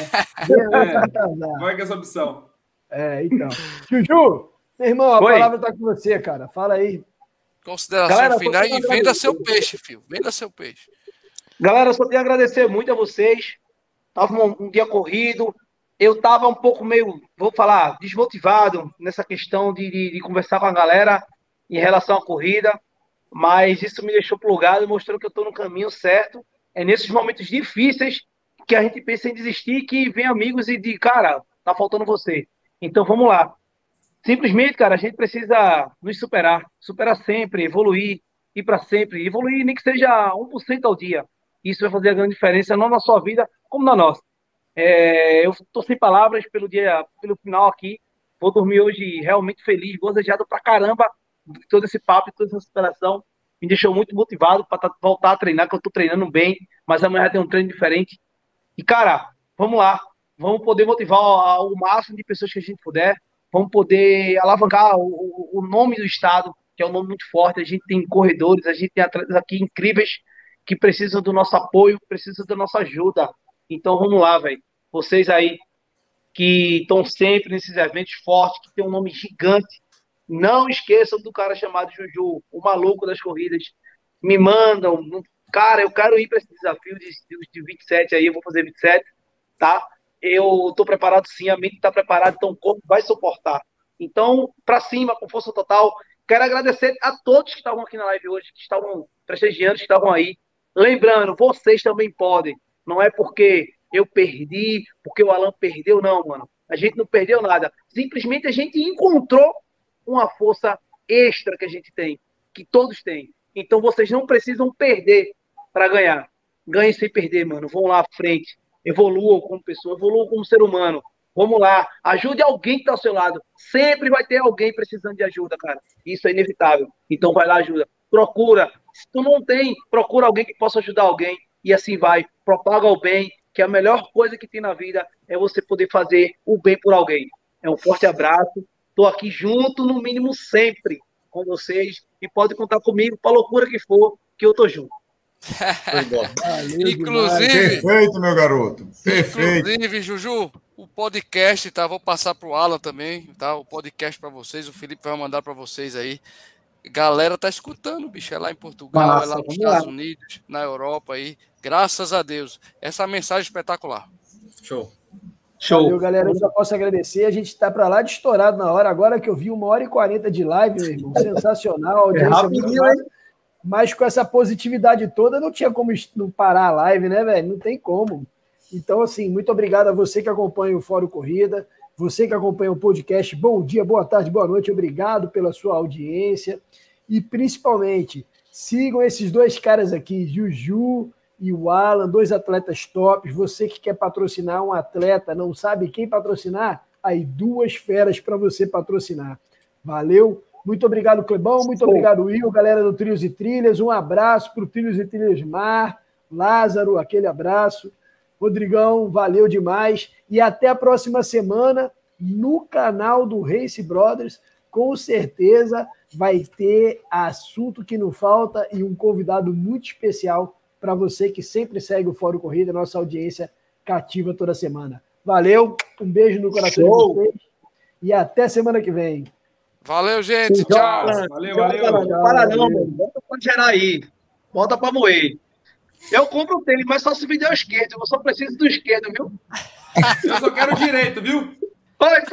é. Vai com essa opção. É, então. Juju, meu irmão, a Oi. palavra tá com você, cara. Fala aí. Consideração Galera, final e venda seu peixe, filho. Venda seu peixe. Galera, só tenho a agradecer muito a vocês. Tava um, um dia corrido. Eu tava um pouco meio, vou falar, desmotivado nessa questão de, de, de conversar com a galera em relação à corrida. Mas isso me deixou plugado e mostrou que eu estou no caminho certo. É nesses momentos difíceis que a gente pensa em desistir, que vem amigos e diz, cara, tá faltando você. Então vamos lá. Simplesmente, cara, a gente precisa nos superar, superar sempre, evoluir, ir para sempre, evoluir nem que seja 1% ao dia. Isso vai fazer a grande diferença, não na sua vida, como na nossa. É, eu estou sem palavras pelo dia, pelo final aqui. Vou dormir hoje realmente feliz, gozejado pra caramba todo esse papo, toda essa superação. Me deixou muito motivado para voltar a treinar, que eu estou treinando bem, mas amanhã tem um treino diferente. E, cara, vamos lá. Vamos poder motivar o máximo de pessoas que a gente puder vamos poder alavancar o, o, nome do Estado, que é um nome muito forte. A gente tem corredores, a gente tem atletas aqui incríveis que precisam do nosso apoio, precisam da nossa ajuda. Então vamos lá, velho. Vocês aí que estão sempre nesses eventos fortes, que tem um nome gigante, não esqueçam do cara chamado Juju, o maluco das corridas. Me mandam, cara, eu quero ir para esse desafio de, de 27 aí, eu vou fazer 27, tá? Eu estou preparado sim, a mente está preparada, então o corpo vai suportar. Então, para cima, com força total. Quero agradecer a todos que estavam aqui na live hoje, que estavam prestigiando, que estavam aí. Lembrando, vocês também podem. Não é porque eu perdi, porque o Alan perdeu, não, mano. A gente não perdeu nada. Simplesmente a gente encontrou uma força extra que a gente tem, que todos têm. Então vocês não precisam perder para ganhar. Ganhem sem perder, mano. Vão lá à frente evoluam como pessoa, evoluam como ser humano. Vamos lá, ajude alguém que está ao seu lado. Sempre vai ter alguém precisando de ajuda, cara. Isso é inevitável. Então vai lá, ajuda. Procura. Se tu não tem, procura alguém que possa ajudar alguém. E assim vai. Propaga o bem, que a melhor coisa que tem na vida é você poder fazer o bem por alguém. É um forte abraço. Estou aqui junto, no mínimo, sempre com vocês. E pode contar comigo, para loucura que for, que eu tô junto. inclusive, perfeito, meu garoto. Perfeito. Inclusive, Juju, o podcast, tá? Vou passar pro Alan também, tá? O podcast para vocês, o Felipe vai mandar para vocês aí. Galera tá escutando, bicho, é lá em Portugal, Nossa, é lá nos Estados lá. Unidos, na Europa aí. Graças a Deus. Essa mensagem espetacular. Show. Show. Valeu, galera. Eu só posso agradecer. A gente está para lá de estourado na hora. Agora que eu vi uma hora e quarenta de live, meu irmão. Sensacional. É rapidinho, hein? Mas com essa positividade toda, não tinha como parar a live, né, velho? Não tem como. Então, assim, muito obrigado a você que acompanha o Fórum Corrida, você que acompanha o podcast. Bom dia, boa tarde, boa noite. Obrigado pela sua audiência. E principalmente, sigam esses dois caras aqui, Juju e o Alan, dois atletas tops. Você que quer patrocinar um atleta, não sabe quem patrocinar? Aí, duas feras para você patrocinar. Valeu! Muito obrigado, Clebão. Muito obrigado, Will, galera do Trilhos e Trilhas. Um abraço para o Trilhos e Trilhas Mar. Lázaro, aquele abraço. Rodrigão, valeu demais. E até a próxima semana no canal do Race Brothers. Com certeza vai ter assunto que não falta e um convidado muito especial para você que sempre segue o Fórum Corrida, nossa audiência cativa toda semana. Valeu, um beijo no coração Show. de vocês e até semana que vem. Valeu, gente. Tchau. Valeu, valeu. Não para não, mano. Bota pra gerar aí. Bota pra moer. Eu compro o tênis, mas só se me der o esquerdo. Eu só preciso do esquerdo, viu? Eu só quero o direito, viu? Vai,